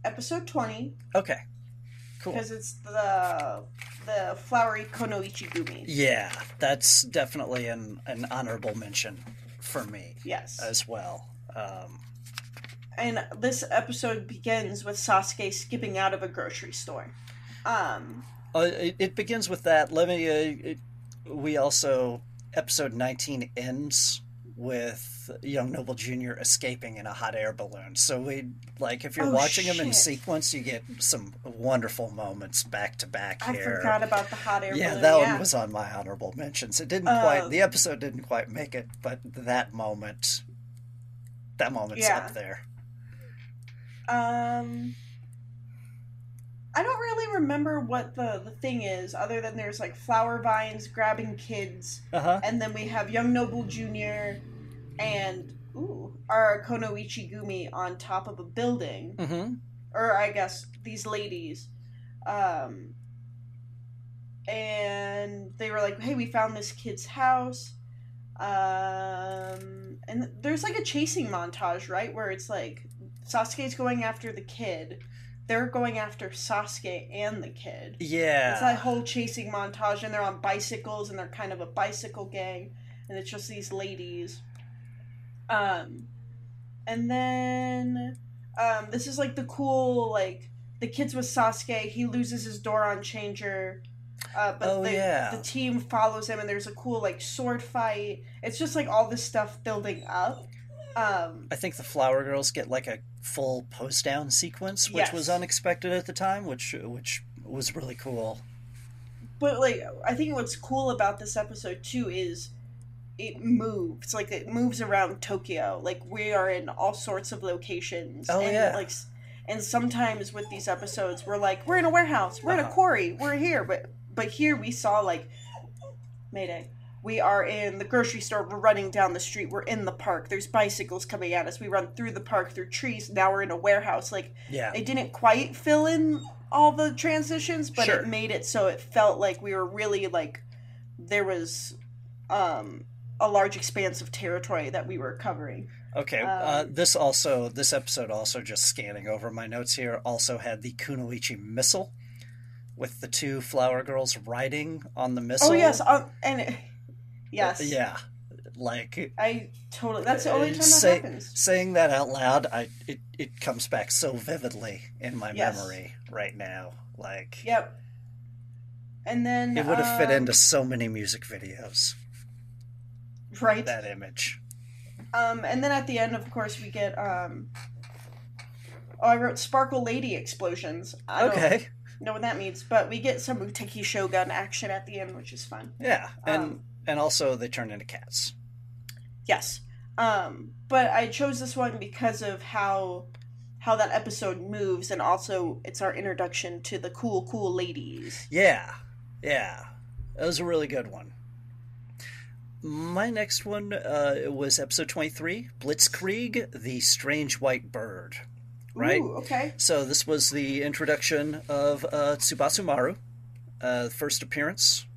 A: episode twenty
B: Okay. Cool.
A: because it's the the flowery Kunoichi gumi.
B: Yeah, that's definitely an, an honorable mention for me
A: Yes,
B: as well. Um,
A: and this episode begins with Sasuke skipping out of a grocery store. Um,
B: uh, it, it begins with that. Let me. Uh, it, we also episode 19 ends with young noble jr escaping in a hot air balloon. So we like if you're
A: Oh,
B: watching them in sequence you get some wonderful moments back to back
A: I
B: here.
A: forgot about the hot air
B: yeah
A: balloon.
B: that
A: yeah.
B: one was on my honorable mentions. It didn't
A: Uh,
B: quite the episode didn't quite make it but that moment that moment's
A: Yeah.
B: up there.
A: Um, I don't really remember what the the thing is, other than there's like flower vines grabbing kids,
B: uh-huh.
A: And then we have Young Noble Junior, and ooh, our Kunoichi Gumi on top of a building,
B: mm-hmm
A: or I guess these ladies, um, and they were like, "Hey, we found this kid's house." Um, and there's like a chasing montage, right, where it's like Sasuke's going after the kid, they're going after Sasuke and the kid.
B: yeah
A: It's that whole chasing montage, and they're on bicycles, and they're kind of a bicycle gang, and it's just these ladies. Um, and then, um, this is like the cool like the kids with Sasuke. He loses his Doron changer. Uh, but
B: Oh,
A: the,
B: yeah.
A: the team follows him, and there's a cool like sword fight. It's just like all this stuff building up. Um,
B: I think the Flower Girls get like a full post down sequence, which
A: Yes.
B: was unexpected at the time, which which was really cool.
A: But like, I think what's cool about this episode too is it moves. Like it moves around Tokyo. Like we are in all sorts of locations.
B: Oh,
A: and
B: yeah.
A: Like, and sometimes with these episodes, we're like, we're in a warehouse, we're in a
B: Uh-huh.
A: quarry, we're here. But but here we saw like, Mayday. We are in the grocery store. We're running down the street. We're in the park. There's bicycles coming at us. We run through the park, through trees. Now we're in a warehouse. Like
B: Yeah,
A: it didn't quite fill in all the transitions but
B: Sure.
A: it made it so it felt like we were really like there was um a large expanse of territory that we were covering
B: Okay. uh,
A: Um,
B: this also, this episode also, just scanning over my notes here, also had the Kunoichi missile with the two flower girls riding on the missile.
A: oh yes um, and it, yes
B: Yeah. Like
A: i totally that's the only time that
B: say-
A: happens
B: saying that out loud, I it, it comes back so vividly in my
A: Yes.
B: memory right now. Like
A: yep and then
B: it would have fit
A: um,
B: into so many music videos.
A: Right
B: That image.
A: um and then at the end of course we get um oh i wrote sparkle lady explosions i don't
B: Okay.
A: know what that means but we get some Muteki shogun action at the end which is fun
B: Yeah, and
A: Um,
B: and also they turn into cats.
A: Yes. Um, but I chose this one because of how how that episode moves and also it's our introduction to the cool cool ladies.
B: Yeah, yeah, that was a really good one. My next one uh, was episode twenty-three, Blitzkrieg: The Strange White Bird. Right.
A: Ooh, okay.
B: So this was the introduction of uh, Maru. Uh, first appearance.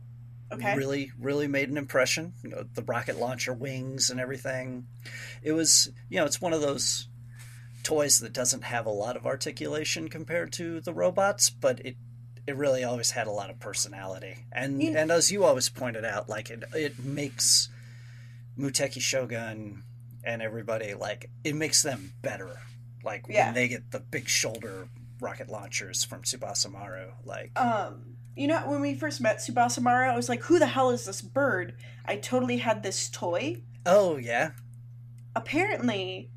A: Okay.
B: Really, really made an impression. You know, the rocket launcher wings and everything. It was, you know, it's one of those toys that doesn't have a lot of articulation compared to the robots, but it it really always had a lot of personality. And and as you always pointed out, like it it makes Muteki Shogun and everybody like it makes them better. Like
A: Yeah.
B: when they get the big shoulder rocket launchers from Tsubasa Maru, like
A: Um, you know, when we first met Tsubasa Maru, I was like, "Who the hell is this bird?" I totally had this toy.
B: oh yeah,
A: Apparently,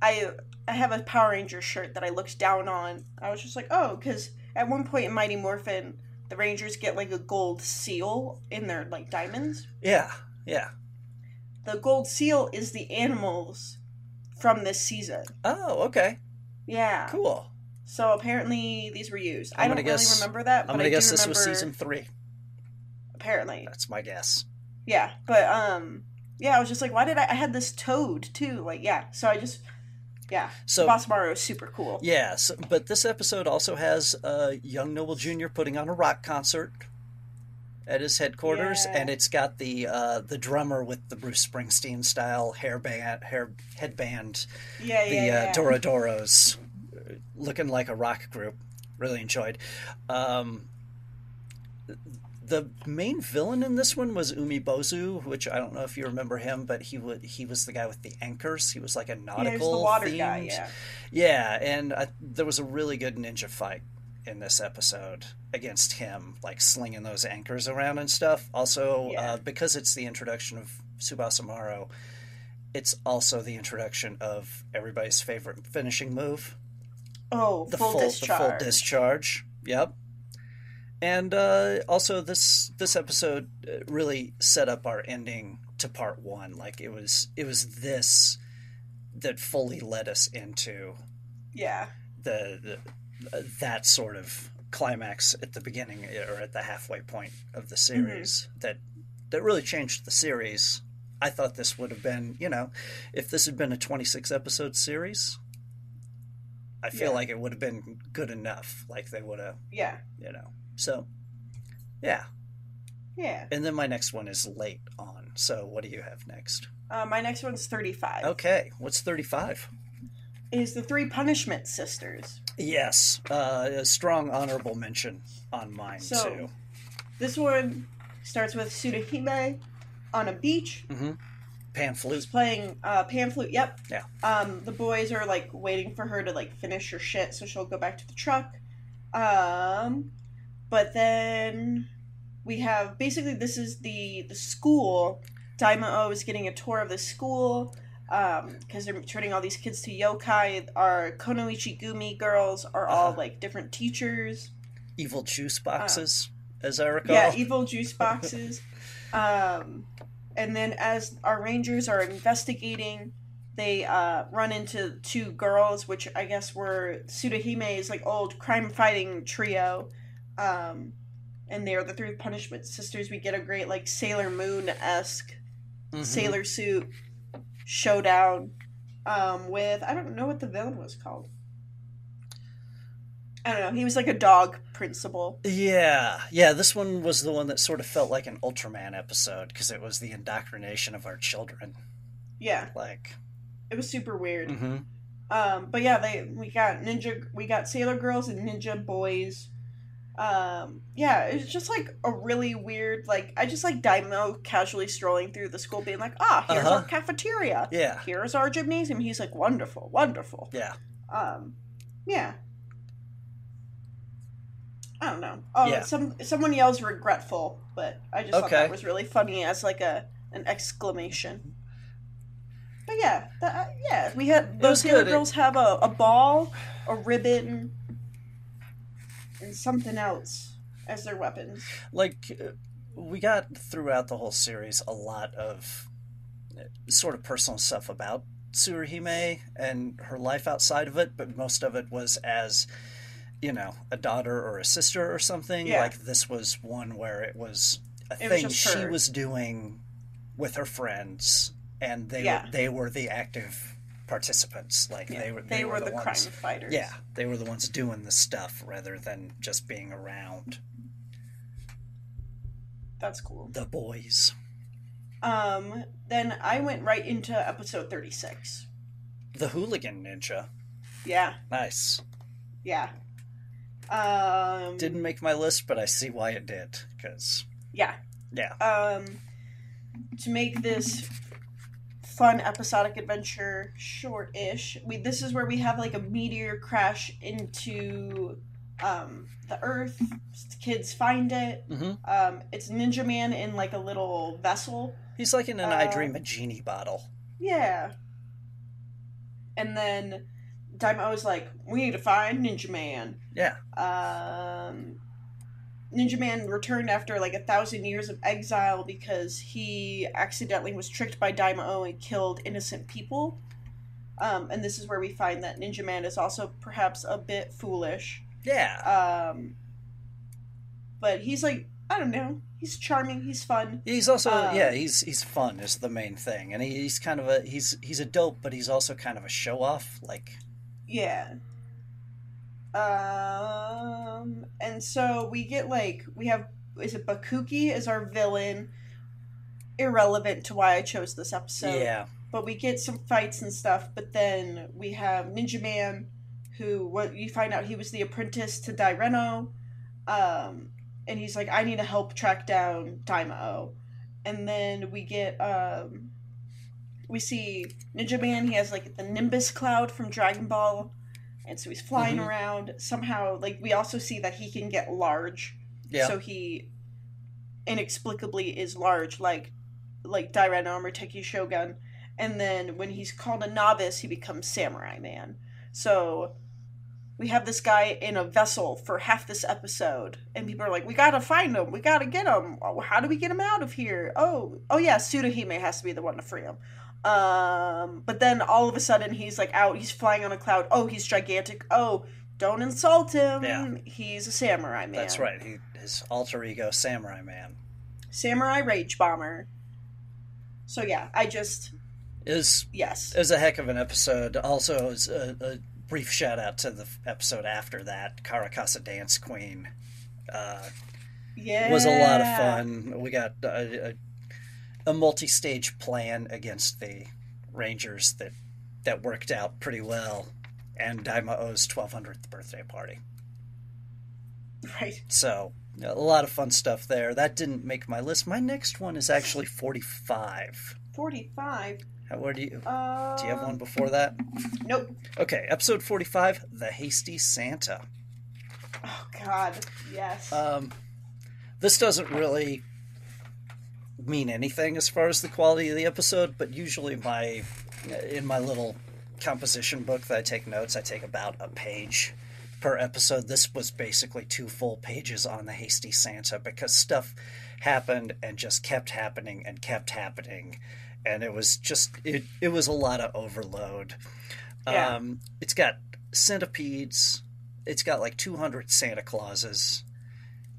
A: I I have a Power Ranger shirt that I looked down on. I was just like, "Oh," because at one point in Mighty Morphin, the Rangers get like a gold seal in their like diamonds.
B: yeah, yeah.
A: the gold seal is the animals from this season.
B: Oh okay,
A: Yeah.
B: cool.
A: So apparently these were used.
B: I'm
A: I don't
B: gonna
A: really remember that,
B: I'm
A: but
B: gonna
A: I
B: guess
A: do
B: this
A: remember.
B: was season three.
A: Apparently,
B: That's my guess.
A: yeah. But um, yeah. I was just like, why did I? I had this toad too. Like, yeah. So I just, yeah.
B: So
A: Tsubasa Maru is super cool.
B: yeah, so, but this episode also has uh, young Noble Jr. putting on a rock concert at his headquarters,
A: Yeah.
B: and it's got the uh, the drummer with the Bruce Springsteen style hairband, hair headband,
A: Yeah, yeah,
B: the
A: yeah.
B: uh, Dorodoros, uh, looking like a rock group. Really enjoyed. Um, the main villain in this one was Umi Bozu, which I don't know if you remember him, but he would he was the guy with the anchors. He was like a nautical
A: was the water
B: themed.
A: guy. Yeah.
B: Yeah, and I, there was a really good ninja fight in this episode against him, like slinging those anchors around and stuff. Also,
A: Yeah.
B: uh, because it's the introduction of Tsubasa Maru, it's also the introduction of everybody's favorite finishing move,
A: Oh,
B: the
A: full,
B: full,
A: discharge.
B: the full discharge. Yep. And uh, also, this this episode uh, really set up our ending to part one. Like it was, it was this that fully led us into
A: Yeah.
B: the, the uh, that sort of climax at the beginning or at the halfway point of the series that that really changed the series. I thought this would have been, you know, if this had been a 26 episode series, I feel
A: Yeah.
B: like it would have been good enough. Like they would have,
A: Yeah.
B: you know. So, yeah.
A: Yeah.
B: And then my next one is late on. So, what do you have next?
A: Uh, my next one's 35.
B: Okay, what's 35?
A: Is the Three Punishment Sisters.
B: Yes, uh, a strong honorable mention on mine
A: So-
B: too.
A: This one starts with Tsuruhime on a beach.
B: Pan flute.
A: She's playing uh, pan flute. Yep.
B: Yeah.
A: Um, the boys are like waiting for her to like finish her shit, so she'll go back to the truck. Um, but then we have basically this is the the school. Daimao is getting a tour of the school because they're turning all these kids to yokai. Our Kunoichi Gumi girls are all
B: Uh-huh.
A: like different teachers.
B: Evil juice boxes, as I recall.
A: Yeah, evil juice boxes. um, and then as our rangers are investigating, they uh, run into two girls, which I guess were Tsuruhime's like old crime fighting trio. Um, and they are the three punishment sisters. We get a great like Sailor Moon esque
B: Mhm.
A: sailor suit showdown um, with I don't know what the villain was called. I don't know. He was like a dog principal.
B: Yeah, yeah. This one was the one that sort of felt like an Ultraman episode because it was the indoctrination of our children.
A: Yeah,
B: Like,
A: it was super weird.
B: mhm.
A: Um, but yeah, they we got ninja, we got sailor girls and ninja boys. Um, yeah, it's just like a really weird. Like I just like Daimao casually strolling through the school, being like, "Ah, here's our
B: Uh-huh.
A: cafeteria.
B: yeah,
A: Here's our gymnasium." He's like, "Wonderful, wonderful."
B: yeah.
A: Um, yeah. I don't know. Oh,
B: Yeah.
A: some someone yells regretful, but I just thought that was really funny as like a an exclamation. But yeah, that, yeah, we had those.
B: It-
A: girls have a, a ball, a ribbon, and something else as their weapons.
B: Like, uh, we got throughout the whole series a lot of uh, sort of personal stuff about Tsuruhime and her life outside of it, but most of it was as, you know, a daughter or a sister or something.
A: Yeah.
B: Like, this was one where it was a
A: It
B: thing
A: just
B: she was doing with her friends, and they
A: Yeah.
B: were, they were the active participants. Like,
A: Yeah,
B: they were
A: they, were, the, crime
B: ones.
A: fighters.
B: Yeah, they were the ones doing the stuff rather than just being around
A: that's cool.
B: the boys.
A: Um, then I went right into episode thirty six.
B: The hooligan ninja.
A: Yeah,
B: Nice.
A: yeah. Um,
B: Didn't make my list, but I see why it did. Because,
A: yeah.
B: yeah.
A: um, to make this fun episodic adventure short-ish. We this is where we have like a meteor crash into um, the earth. Kids find it.
B: Hmm
A: um, it's ninja man in like a little vessel.
B: He's like in an I Dream a Genie bottle.
A: yeah. And then Daimao was like we need to find ninja man.
B: Yeah.
A: um, Ninja Man returned after like a thousand years of exile because he accidentally was tricked by Daimao and killed innocent people. Um, and this is where we find that Ninja Man is also perhaps a bit foolish.
B: Yeah.
A: Um, but he's like, I don't know, he's charming, he's fun.
B: He's also
A: Um,
B: yeah he's he's fun is the main thing and he, he's kind of a he's he's a dope but he's also kind of a show off like
A: Yeah. Um, and so we get like we have is it Bakuki is our villain? Irrelevant to why I chose this episode.
B: yeah
A: But we get some fights and stuff. But then we have Ninja Man, who what you find out he was the apprentice to Daireno, um, and he's like, I need to help track down Daimao. And then we get um, we see Ninja Man. He has like the Nimbus cloud from Dragon Ball, and so he's flying
B: Mhm.
A: around. Somehow, like we also see that he can get large.
B: yeah
A: So he inexplicably is large, like like Armor Teki Shogun. And then when he's called a novice, he becomes Samurai Man. So we have this guy in a vessel for half this episode, and people are like, "We gotta find him. We gotta get him. How do we get him out of here? Oh, oh yeah, Tsuruhime has to be the one to free him." Um, but then all of a sudden he's like out. He's flying on a cloud. Oh, he's gigantic. Oh, don't insult him.
B: Yeah.
A: He's a samurai man.
B: that's right he his alter ego samurai man
A: Samurai Rage Bomber. So yeah, I just
B: is
A: yes.
B: is a heck of an episode also is a, a brief shout out to the episode after that Karakasa Dance Queen uh,
A: Yeah.
B: was a lot of fun. We got a, a, a multi-stage plan against the Rangers that that worked out pretty well, and Daimao's 1200th birthday party.
A: Right.
B: So a lot of fun stuff there. That didn't make my list. My next one is actually 45.
A: 45.
B: How, where do you
A: Uh,
B: do you have one before that?
A: Nope.
B: Okay, episode 45, The Hasty Santa.
A: Oh god. Yes.
B: Um, this doesn't really mean anything as far as the quality of the episode, but usually my in my little composition book that I take notes, I take about a page per episode. This was basically two full pages on the Hasty Santa because stuff happened and just kept happening and kept happening, and it was just it it was a lot of overload.
A: Yeah.
B: Um, it's got centipedes. It's got like 200 Santa Clauses.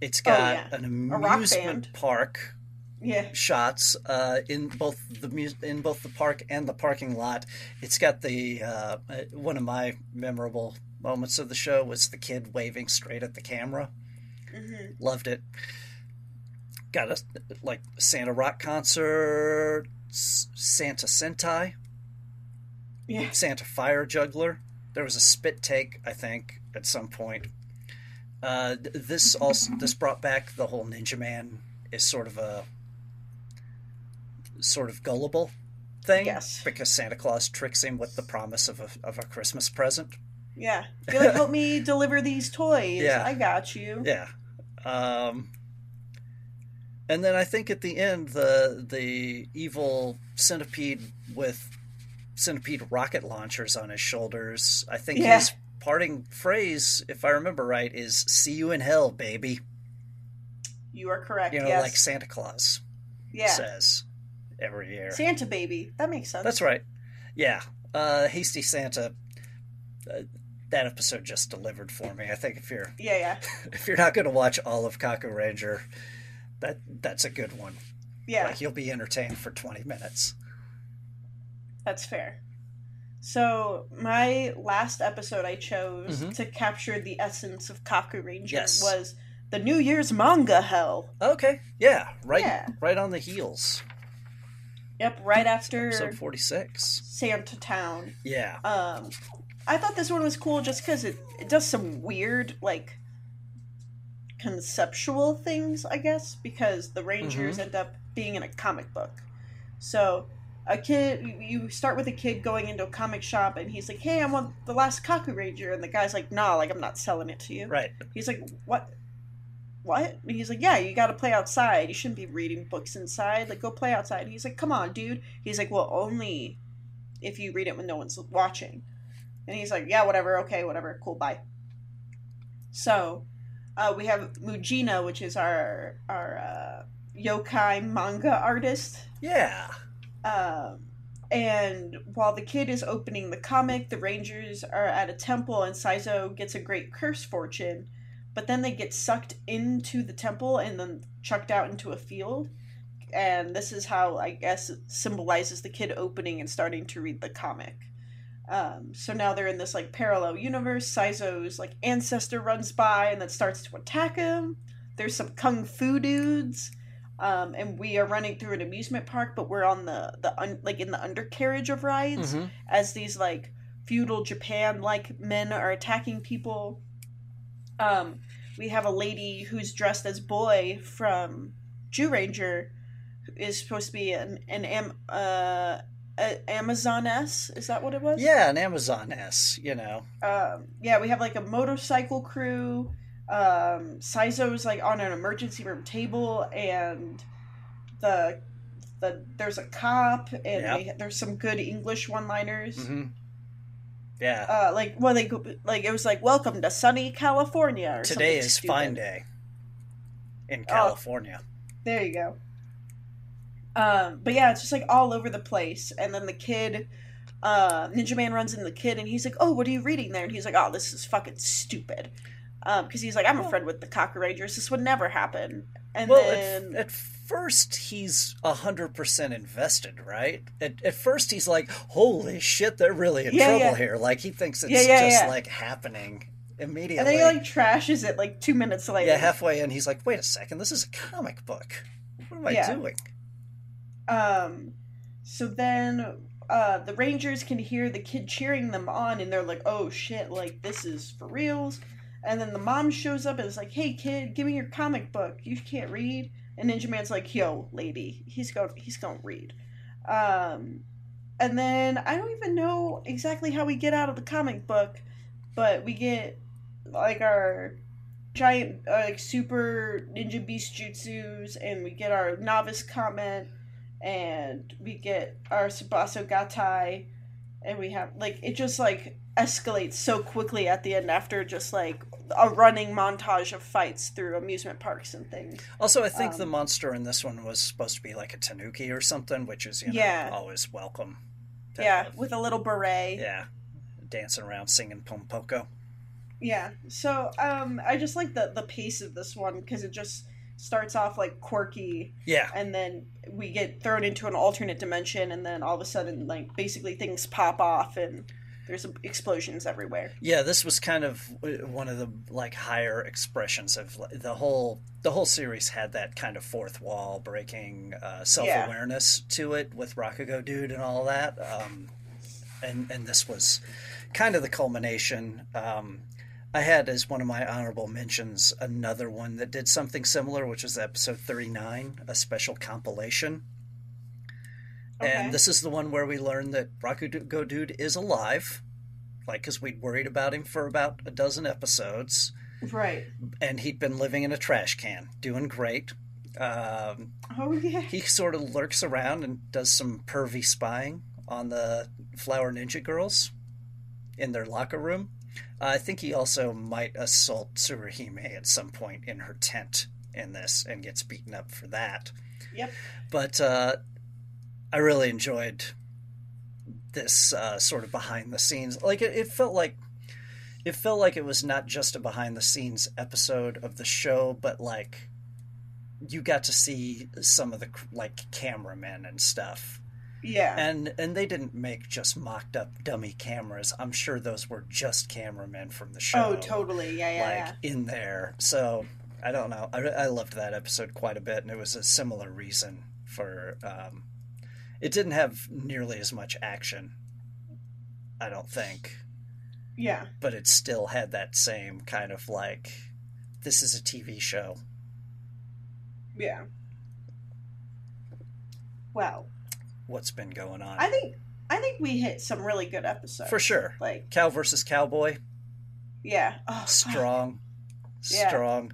B: It's got
A: Oh, yeah.
B: an amusement park
A: yeah.
B: shots uh, in both the mu- in both the park and the parking lot. It's got the uh, uh, one of my memorable moments of the show was the kid waving straight at the camera.
A: hmm
B: Loved it. Got a like Santa rock concert, Santa Sentai,
A: Yeah.
B: Santa fire juggler. There was a spit take, I think, at some point. Uh, this also this brought back the whole Ninja Man is sort of a sort of gullible thing,
A: Yes.
B: because Santa Claus tricks him with the promise of a of a Christmas present.
A: Yeah. Be like, help me deliver these toys.
B: Yeah.
A: I got you.
B: Yeah. Um, and then I think at the end, the the evil centipede with centipede rocket launchers on his shoulders. I think
A: Yeah.
B: his parting phrase, if I remember right, is "See you in hell, baby."
A: You are correct.
B: You know,
A: yes.
B: like Santa Claus
A: yeah.
B: says every year.
A: Santa baby. That makes sense.
B: That's right. Yeah. Uh, Hasty Santa. Uh, that episode just delivered for me. I think if you're
A: Yeah, yeah.
B: if you're not going to watch all of Kakuranger, that that's a good one.
A: Yeah.
B: Like you'll be entertained for 20 minutes.
A: That's fair. So my last episode I chose
B: Mhm.
A: to capture the essence of Kakuranger
B: Yes.
A: was the New Year's manga hell.
B: Okay. Yeah. Right.
A: Yeah.
B: Right on the heels.
A: Yep, right after
B: Episode 46.
A: Santa Town.
B: Yeah.
A: Um, I thought this one was cool just because it, it does some weird like conceptual things, I guess, because the Rangers end up being in a comic book. So a kid, you- you start with a kid going into a comic shop, and he's like, "Hey, I want the last Kakuranger," and the guy's like, "Nah, like I'm not selling it to you."
B: Right.
A: He's like, "What?" What? And he's like, "Yeah, you got to play outside. You shouldn't be reading books inside. Like, go play outside." And he's like, "Come on, dude." He's like, "Well, only if you read it when no one's watching." And he's like, "Yeah, whatever. Okay, whatever. Cool. Bye." So, uh, we have Mujina, which is our our uh, yokai manga artist.
B: Yeah.
A: Um, and while the kid is opening the comic, the Rangers are at a temple and Saizo gets a great curse fortune. But then they get sucked into the temple and then chucked out into a field. And this is how I guess it symbolizes the kid opening and starting to read the comic. Um, so now they're in this like parallel universe. Saizo's like ancestor runs by and then starts to attack him. There's some kung fu dudes um, and we are running through an amusement park, but we're on the the un, like in the undercarriage of rides
B: Mm-hmm.
A: as these like feudal Japan like men are attacking people. Um, we have a lady who's dressed as boy from Zyuranger, who is supposed to be an an am uh. A Amazoness, is that what it was?
B: Yeah, an Amazon S, you know.
A: um, yeah, we have like a motorcycle crew. Um, Saizo's like on an emergency room table, and the the there's a cop, and
B: Yep.
A: they, there's some good English one-liners.
B: hmm Yeah.
A: Uh, like when they go like it was like "Welcome to sunny California." Or
B: Today is
A: stupid.
B: fine day in
A: Oh.
B: California.
A: There you go. Um, but yeah, it's just like all over the place, and then the kid. Uh, Ninja Man runs in the kid and he's like, "Oh, what are you reading there?" And he's like, "Oh, this is fucking stupid," because he's like, "I'm a friend with the Kakurangers. This would never happen." And
B: well,
A: then,
B: at first he's hundred percent invested, right? At, at first he's like, "Holy shit, they're really in
A: Yeah,
B: trouble
A: yeah.
B: here!" Like he thinks it's
A: yeah.
B: just like happening immediately.
A: and then he like trashes it like two minutes later.
B: yeah, halfway in, he's like, "Wait a second, this is a comic book. What am I doing?"
A: Um, so then uh, the Rangers can hear the kid cheering them on, and they're like, "Oh shit! Like this is for reals." And then the mom shows up and is like, "Hey kid, give me your comic book. You can't read." And Ninja Man's like, "Yo, lady, he's going he's going to read." Um, and then I don't even know exactly how we get out of the comic book, but we get like our giant uh, like super ninja beast jutsus and we get our novice comment and we get our Sabaso Gatai and we have like it just like escalates so quickly at the end after just like a running montage of fights through amusement parks and things.
B: Also, I think the
A: Um,
B: monster in this one was supposed to be like a tanuki or something, which is you know
A: Yeah.
B: always welcome.
A: Yeah,
B: have.
A: with a little beret.
B: yeah, dancing around singing pompoko.
A: Yeah. So um I just like the the pace of this one cuz it just starts off like quirky
B: Yeah,
A: and then we get thrown into an alternate dimension and then all of a sudden like basically things pop off and there's explosions everywhere.
B: yeah. This was kind of uh, one of the like higher expressions of the whole the whole series had that kind of fourth wall breaking, uh, self awareness to it with Rakugo Dude and all that. Um, and and this was kind of the culmination. Um, I had as one of my honorable mentions another one that did something similar, which was episode 39, a special compilation.
A: Okay.
B: And this is the one where we learn that Rakugo Dude is alive, like, because we'd worried about him for about a dozen episodes,
A: Right.
B: and he'd been living in a trash can, doing great. Um,
A: Oh yeah.
B: he sort of lurks around and does some pervy spying on the Flower Ninja girls in their locker room. I think he also might assault Tsuruhime at some point in her tent in this and gets beaten up for that.
A: Yep.
B: But uh, I really enjoyed this uh, sort of behind the scenes. Like it, it felt like it felt like it was not just a behind the scenes episode of the show, but like you got to see some of the like cameramen and stuff
A: Yeah.
B: and and they didn't make just mocked up dummy cameras i'm sure those were just cameramen from the show
A: oh, totally. Yeah, yeah,
B: like in there so i don't know I, I loved that episode quite a bit and it was a similar reason for um it didn't have nearly as much action i don't think
A: yeah.
B: But it still had that same kind of like this is a tv show
A: Yeah. Well,
B: what's been going on
A: I think I think we hit some really good episodes.
B: for sure
A: Like,
B: cow versus cowboy
A: yeah. Oh, fuck.
B: strong,
A: Yeah.
B: strong.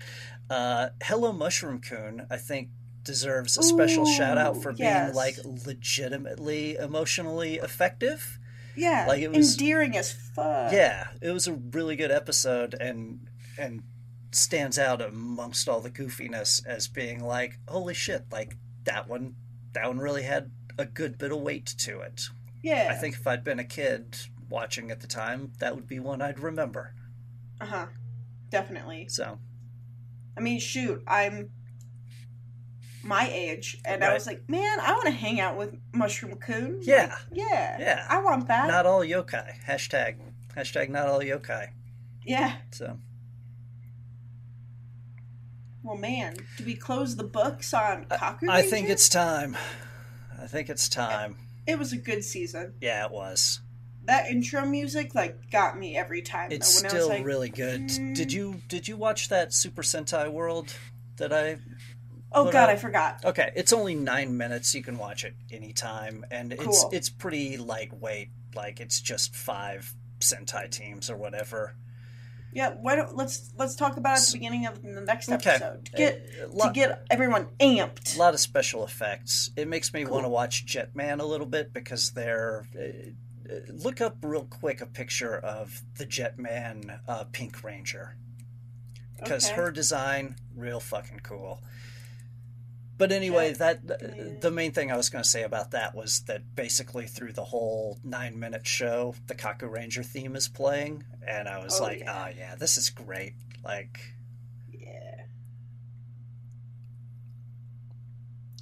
B: Uh, Hello Mushroom Coon, I think deserves a special
A: Ooh,
B: shout out for being like legitimately emotionally effective.
A: Yeah.
B: like, it was-
A: endearing as fuck.
B: yeah, it was a really good episode and and stands out amongst all the goofiness as being like, holy shit, like that one that one really had a good bit of weight to it.
A: Yeah.
B: I think if I'd been a kid watching at the time, that would be one I'd remember.
A: Uh huh. Definitely.
B: So,
A: I mean, shoot, I'm my age, and I was like, man, I want to hang out with Mushroom Coon. Like,
B: Yeah.
A: yeah.
B: Yeah.
A: I want that.
B: not all yokai. Hashtag, hashtag not all yokai.
A: yeah.
B: So,
A: Well, man, do we close the books on Kaku?
B: I think it's time. I think it's time.
A: It was a good season.
B: Yeah, it was.
A: That intro music like got me every time. though,
B: It's
A: I
B: still
A: was like,
B: really good.
A: mm.
B: Did you did you watch that Super Sentai World that I
A: oh god,
B: out?
A: I forgot.
B: Okay, it's only nine minutes. You can watch it anytime, and it's
A: Cool.
B: it's pretty lightweight. Like it's just five Sentai teams or whatever.
A: Yeah, why don't let's let's talk about it at the beginning of the next
B: Okay.
A: episode to get
B: A
A: to get everyone amped.
B: A lot of special effects. It makes me
A: Cool.
B: want to watch Jetman a little bit because they're. Uh, uh, look up real quick a picture of the Jetman uh, Pink Ranger because
A: Okay.
B: her design real fucking cool. But anyway, that the main thing I was going to say about that was that basically through the whole nine minute show, the Kakuranger theme is playing, and I was
A: Oh,
B: like, ah,
A: yeah.
B: oh yeah, this is great. Like,
A: Yeah.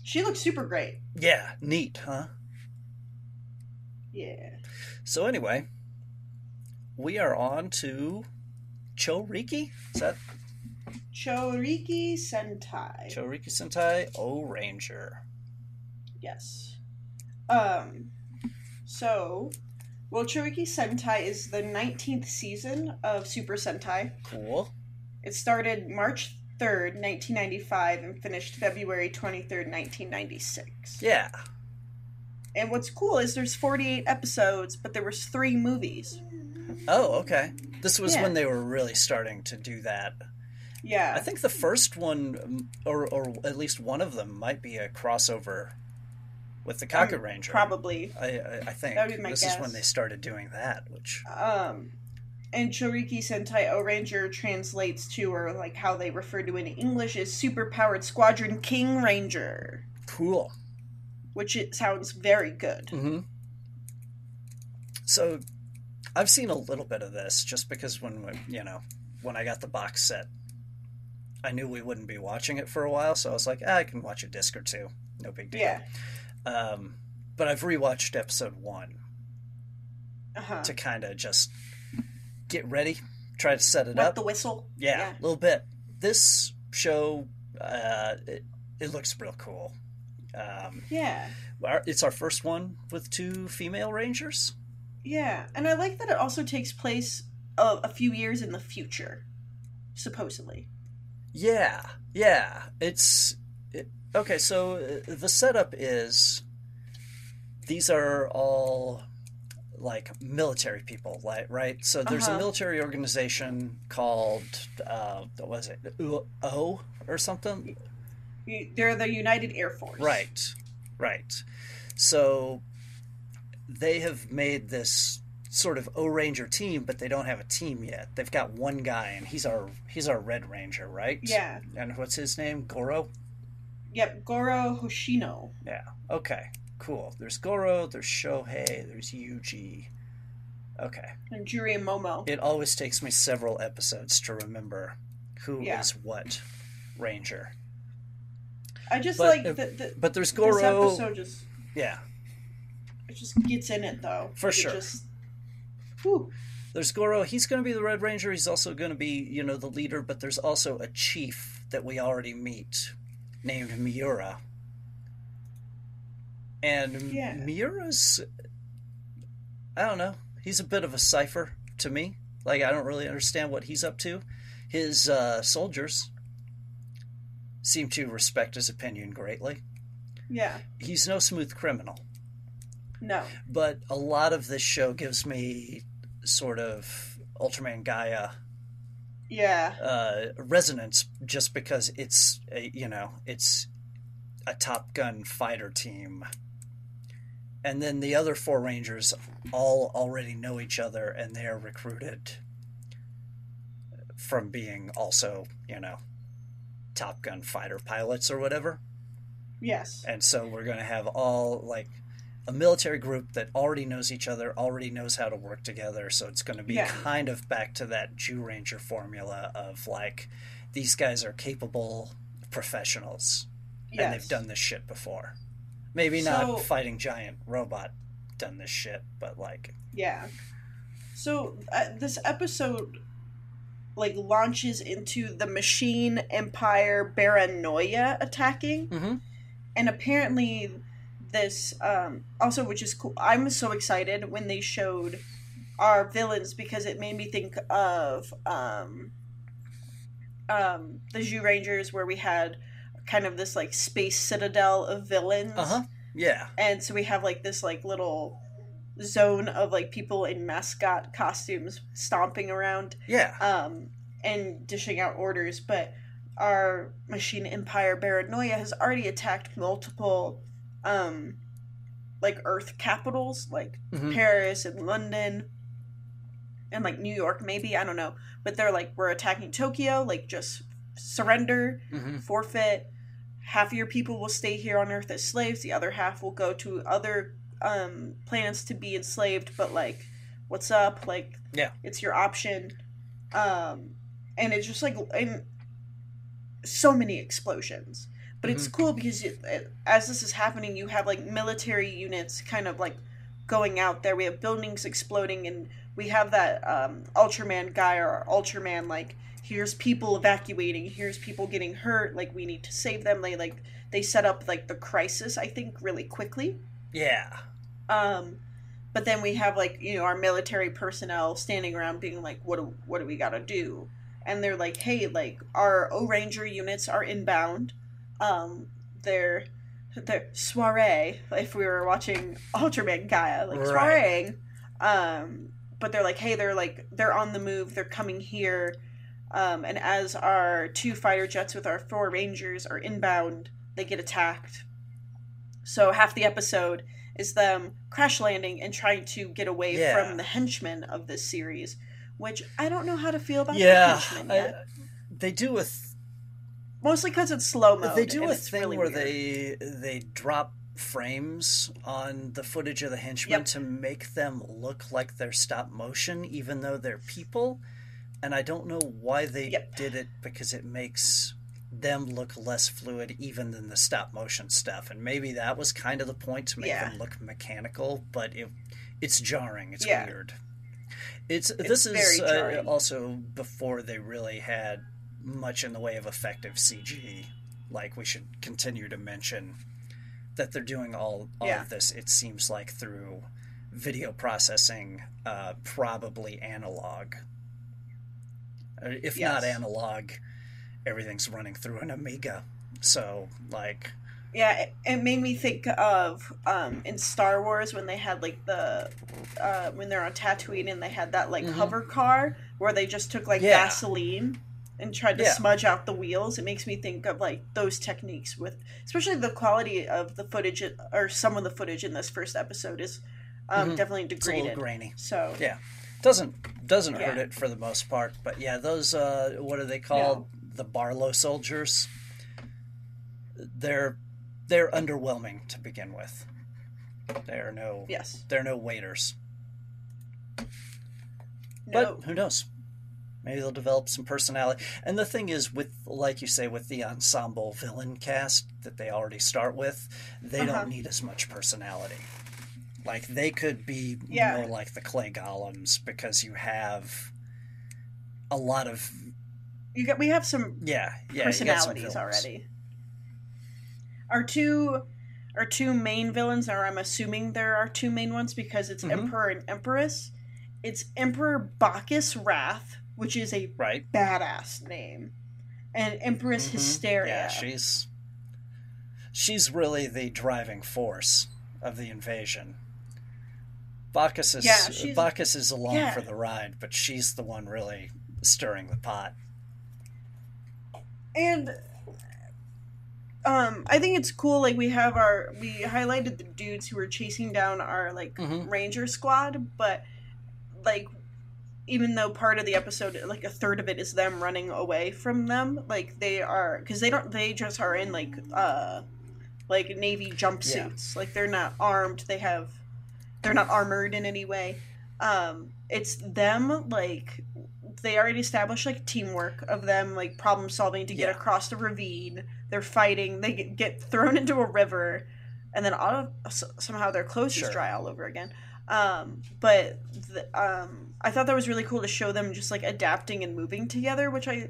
A: She looks super great.
B: yeah, neat, huh?
A: Yeah.
B: So anyway, we are on to Chouriki. Is that
A: Chouriki Sentai.
B: Chouriki Sentai Ohranger?
A: Yes. Um. So, well, Chouriki Sentai is the 19th season of Super Sentai.
B: Cool.
A: It started March 3rd, 1995, and finished February 23rd, 1996.
B: Yeah.
A: And what's cool is there's 48 episodes, but there was three movies.
B: Oh, okay. This was
A: Yeah.
B: when they were really starting to do that.
A: Yeah.
B: I think the first one, or or at least one of them, might be a crossover with the Kaku
A: Um,
B: Ranger.
A: Probably.
B: I, I, I think
A: That would be my
B: this is when they started doing that. Which
A: Um, and Chouriki Sentai Ohranger translates to, or like how they refer to it in English, is Superpowered Squadron King Ranger,
B: cool.
A: which it sounds very good.
B: hmm So, I've seen a little bit of this just because when you know when I got the box set, I knew we wouldn't be watching it for a while, so I was like, ah, I can watch a disc or two, no big deal.
A: Yeah.
B: Um, but I've rewatched episode one
A: Uh huh.
B: to kind of just get ready, try to set it
A: Wet
B: up.
A: the whistle.
B: yeah, a little bit. This show, uh, it, it looks real cool. Um,
A: Yeah.
B: our- it's our first one with two female rangers.
A: Yeah. And I like that it also takes place a, a few years in the future, supposedly.
B: Yeah, yeah. It's it, okay. So uh, the setup is these are all like military people, like right. So there's a
A: Uh-huh.
B: military organization called uh, what was it O or something?
A: They're the United Air Force.
B: Right, right. So they have made this sort of Ohranger team, but they don't have a team yet. They've got one guy, and he's our he's our Red Ranger, right?
A: Yeah.
B: And what's his name? Goro.
A: Yep. Goro Hoshino.
B: Yeah. Okay. Cool. There's Goro. There's Shohei. There's Yuji. Okay.
A: And Juri and Momo.
B: It always takes me several episodes to remember who is
A: Yeah.
B: what Ranger.
A: I just
B: But,
A: like the, the,
B: But there's Goro.
A: this episode just
B: Yeah.
A: it just gets in it though.
B: For
A: Like, it
B: sure.
A: Just, whew.
B: There's Goro. He's going to be the Red Ranger. He's also going to be, you know, the leader. But there's also a chief that we already meet, named Miura. And
A: Yeah.
B: Miura's, I don't know. He's a bit of a cipher to me. Like I don't really understand what he's up to. His uh, soldiers seem to respect his opinion greatly.
A: Yeah.
B: He's no smooth criminal
A: No.
B: but a lot of this show gives me sort of Ultraman Gaia
A: Yeah.
B: uh, resonance just because it's a, you know it's a Top Gun fighter team, and then the other four Rangers all already know each other and they are recruited from being also you know Top Gun fighter pilots or whatever.
A: Yes.
B: And so we're going to have all like a military group that already knows each other, already knows how to work together. So it's going to be
A: Yeah.
B: kind of back to that Zyuranger formula of like, these guys are capable professionals and they've done this shit before. Maybe
A: So-
B: not fighting giant robot done this shit, but like,
A: Yeah. So uh, this episode like launches into the machine empire Baranoia attacking
B: mm-hmm.
A: and apparently this um also which is cool i'm so excited when they showed our villains because it made me think of um um the Zyurangers where we had kind of this like space citadel of villains.
B: Uh huh, yeah,
A: and so we have like this like little zone of like people in mascot costumes stomping around
B: yeah,
A: um and dishing out orders. But our machine empire Baranoia has already attacked multiple um like earth capitals like
B: Mhm.
A: paris and london and like new york maybe i don't know. But they're like we're attacking tokyo like just surrender
B: hmm
A: forfeit. Half of your people will stay here on earth as slaves. The other half will go to other um planets to be enslaved. But like what's up? Like
B: Yeah.
A: it's your option. Um and it's just like and so many explosions but it's cool because it, as this is happening you have like military units kind of like going out there. We have buildings exploding and we have that um ultraman guy or ultraman like here's people evacuating here's people getting hurt like we need to save them. They like they set up like the crisis i think really quickly.
B: Yeah,
A: um but then we have like you know our military personnel standing around being like what do, what do we got to do? And they're like hey like our Ohranger units are inbound um they're they're soiree if we were watching ultraman gaia like
B: Right.
A: soiree um but they're like hey they're like they're on the move they're coming here um and as our two fighter jets with our four rangers are inbound they get attacked so half the episode is them crash landing and trying to get away
B: Yeah.
A: from the henchmen of this series, which I don't know how to feel about
B: yeah.
A: the henchmen
B: I- they do a th-
A: Mostly because it's slow mo.
B: they do a thing
A: really
B: where
A: weird.
B: they they drop frames on the footage of the henchmen
A: Yep.
B: to make them look like they're stop motion even though they're people and i don't know why they
A: Yep.
B: did it because it makes them look less fluid even than the stop motion stuff and maybe that was kind of the point to make
A: Yeah.
B: them look mechanical but it it's jarring it's
A: Yeah.
B: weird it's, this is uh, also before they really had much in the way of effective CG. Like we should continue to mention that they're doing all all
A: Yeah.
B: of this. It seems like through video processing, uh, probably analog. If not analog, everything's running through an Amiga. So like,
A: Yeah, it, it made me think of um, in Star Wars when they had like the uh, when they're on Tatooine and they had that like
B: Mhm.
A: hover car where they just took like
B: Yeah.
A: Vaseline and tried to
B: Yeah.
A: smudge out the wheels. It makes me think of like those techniques with, especially the quality of the footage or some of the footage in this first episode is um,
B: Mhm.
A: definitely
B: it's a little
A: degraded.
B: grainy.
A: So
B: Yeah. Doesn't doesn't hurt it for the most part, but yeah, those uh, what are they called? The Barlow soldiers. They're they're underwhelming to begin with. They're no
A: yes,
B: they're no waiters.
A: no,
B: But who knows? Maybe they'll develop some personality. And the thing is, with like you say, with the ensemble villain cast that they already start with, they
A: Uh-huh.
B: don't need as much personality. Like they could be
A: Yeah.
B: more like the clay golems because you have a lot of
A: you got we have some
B: yeah yeah got some
A: personalities already. Our two our two main villains are I'm assuming there are two main ones because it's
B: Mhm.
A: Emperor and Empress. It's Emperor Bacchus Wrath, which is a
B: right?
A: badass name. And Empress
B: Mhm.
A: Hysteria.
B: Yeah, she's she's really the driving force of the invasion. Bacchus is
A: Yeah,
B: Bacchus is along
A: yeah.
B: for the ride, but she's the one really stirring the pot.
A: and um I think it's cool like we have our we highlighted the dudes who were chasing down our like
B: Mhm.
A: ranger squad, but like even though part of the episode like a third of it is them running away from them, like they are cuz they don't they just are in like uh like navy jumpsuits. Like they're not armed. They have they're not armored in any way. Um, it's them like they already established like teamwork of them like problem solving to get
B: Yeah.
A: across the ravine. They're fighting. They get, get thrown into a river, and then all of, somehow their clothes
B: Sure.
A: just dry all over again. Um, but the, um, I thought that was really cool to show them just like adapting and moving together, which I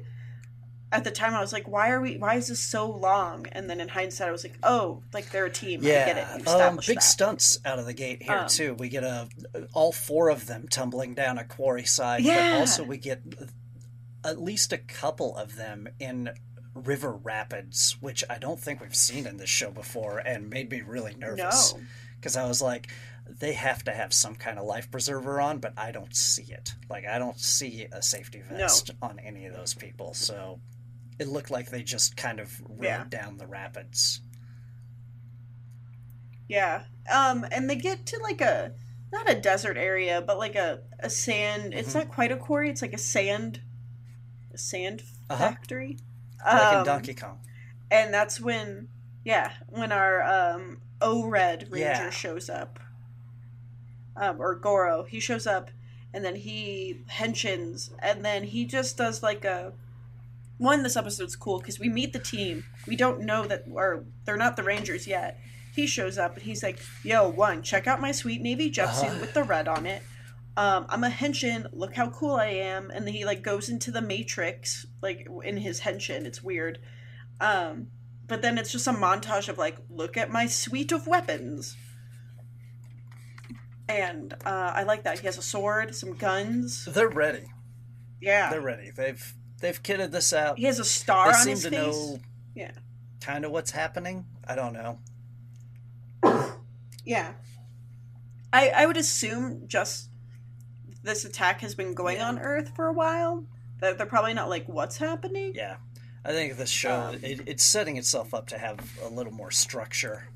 A: at the time I was like, why are we? Why is this so long? And then in hindsight, I was like, oh, like they're a team. I get it.
B: Yeah, um, big
A: that.
B: stunts out of the gate here
A: Um,
B: too. We get a all four of them tumbling down a quarry side,
A: Yeah.
B: but also we get at least a couple of them in river rapids, which I don't think we've seen in this show before, and made me really nervous
A: No.
B: because I was like, they have to have some kind of life preserver on, but I don't see it. Like I don't see a safety
A: No.
B: vest on any of those people, so. It looked like they just kind of rode
A: Yeah.
B: down the rapids.
A: Yeah. Um, and they get to like a not a desert area, but like a a sand. It's
B: Mhm.
A: not quite a quarry. It's like a sand, a sand
B: Uh-huh.
A: factory.
B: Like in
A: Um,
B: Donkey Kong.
A: and that's when, yeah, when our um O Red Ranger
B: Yeah.
A: shows up, um, or Goro, he shows up, and then he henshins, and then he just does like a. One, this episode's cool because we meet the team. We don't know that, or they're not the Rangers yet. He shows up and he's like, "Yo, one, check out my sweet navy jumpsuit
B: Uh-huh.
A: with the red on it. Um, I'm a henshin. Look how cool I am." And then he like goes into the Matrix, like in his henshin. It's weird. Um, but then it's just a montage of like, look at my suite of weapons. And uh, I like that. He has a sword, some guns.
B: They're ready.
A: Yeah.
B: They're ready. They've they've kitted this out.
A: He has a star
B: they
A: on
B: seem
A: his
B: to
A: face.
B: know
A: Yeah.
B: kind of what's happening. I don't know.
A: Yeah. I I would assume just this attack has been going
B: Yeah.
A: on Earth for a while. That they're probably not like what's happening.
B: Yeah. I think this show
A: Um,
B: it, it's setting itself up to have a little more structure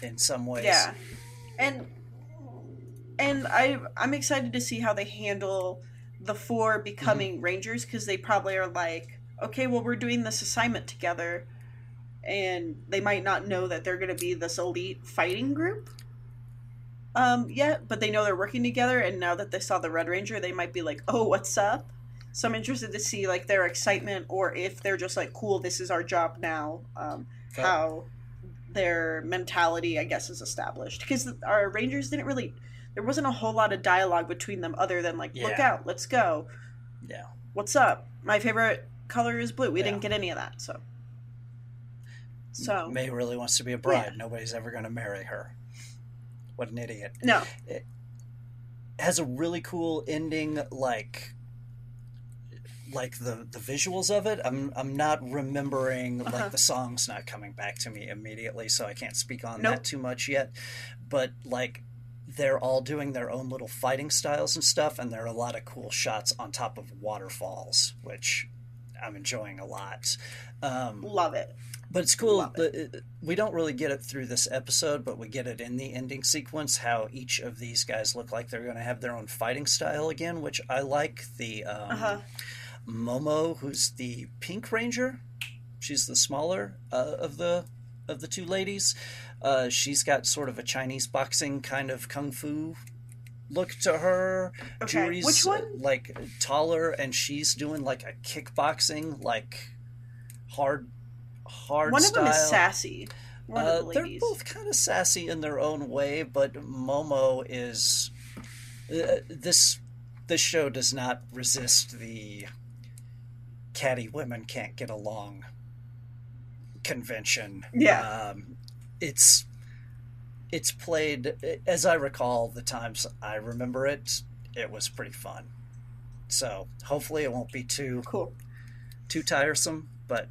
B: in some ways.
A: Yeah. And and I I'm excited to see how they handle the four becoming rangers because they probably are like, okay, well we're doing this assignment together and they might not know that they're going to be this elite fighting group um yet, but they know they're working together and now that they saw the Red Ranger, they might be like, "Oh, what's up?" So I'm interested to see like their excitement or if they're just like, "Cool, this is our job now." Um
B: But-
A: how their mentality, I guess, is established. Because our Rangers didn't really, there wasn't a whole lot of dialogue between them other than like, look out, let's go,
B: Yeah.
A: what's up? My favorite color is blue. We
B: Yeah.
A: didn't get any of that, so. So
B: May really wants to be a bride. Nobody's ever going to marry her. What an idiot.
A: no, It
B: has a really cool ending like like the the visuals of it i'm i'm not remembering
A: Uh-huh.
B: like the song's not coming back to me immediately so i can't speak on
A: Nope.
B: that too much yet but like they're all doing their own little fighting styles and stuff and there are a lot of cool shots on top of waterfalls which i'm enjoying a lot um,
A: love it.
B: but it's cool. It- we don't really get it through this episode, but we get it in the ending sequence. How each of these guys look like they're going to have their own fighting style again, which I like. The um,
A: Uh huh.
B: Momo, who's the Pink Ranger, she's the smaller uh, of the of the two ladies. Uh, she's got sort of a Chinese boxing kind of kung fu look to her.
A: Okay.
B: Juri's
A: Which
B: uh,
A: one?
B: like taller, and she's doing like a kickboxing, like hard, hard.
A: One of them is sassy.
B: Uh,
A: the
B: they're both kind of sassy in their own way, but Momo is uh, this. This show does not resist the catty women can't get along convention.
A: Yeah.
B: um, it's it's played as I recall the times I remember it. It was pretty fun. So hopefully it won't be too
A: Cool.
B: too tiresome, but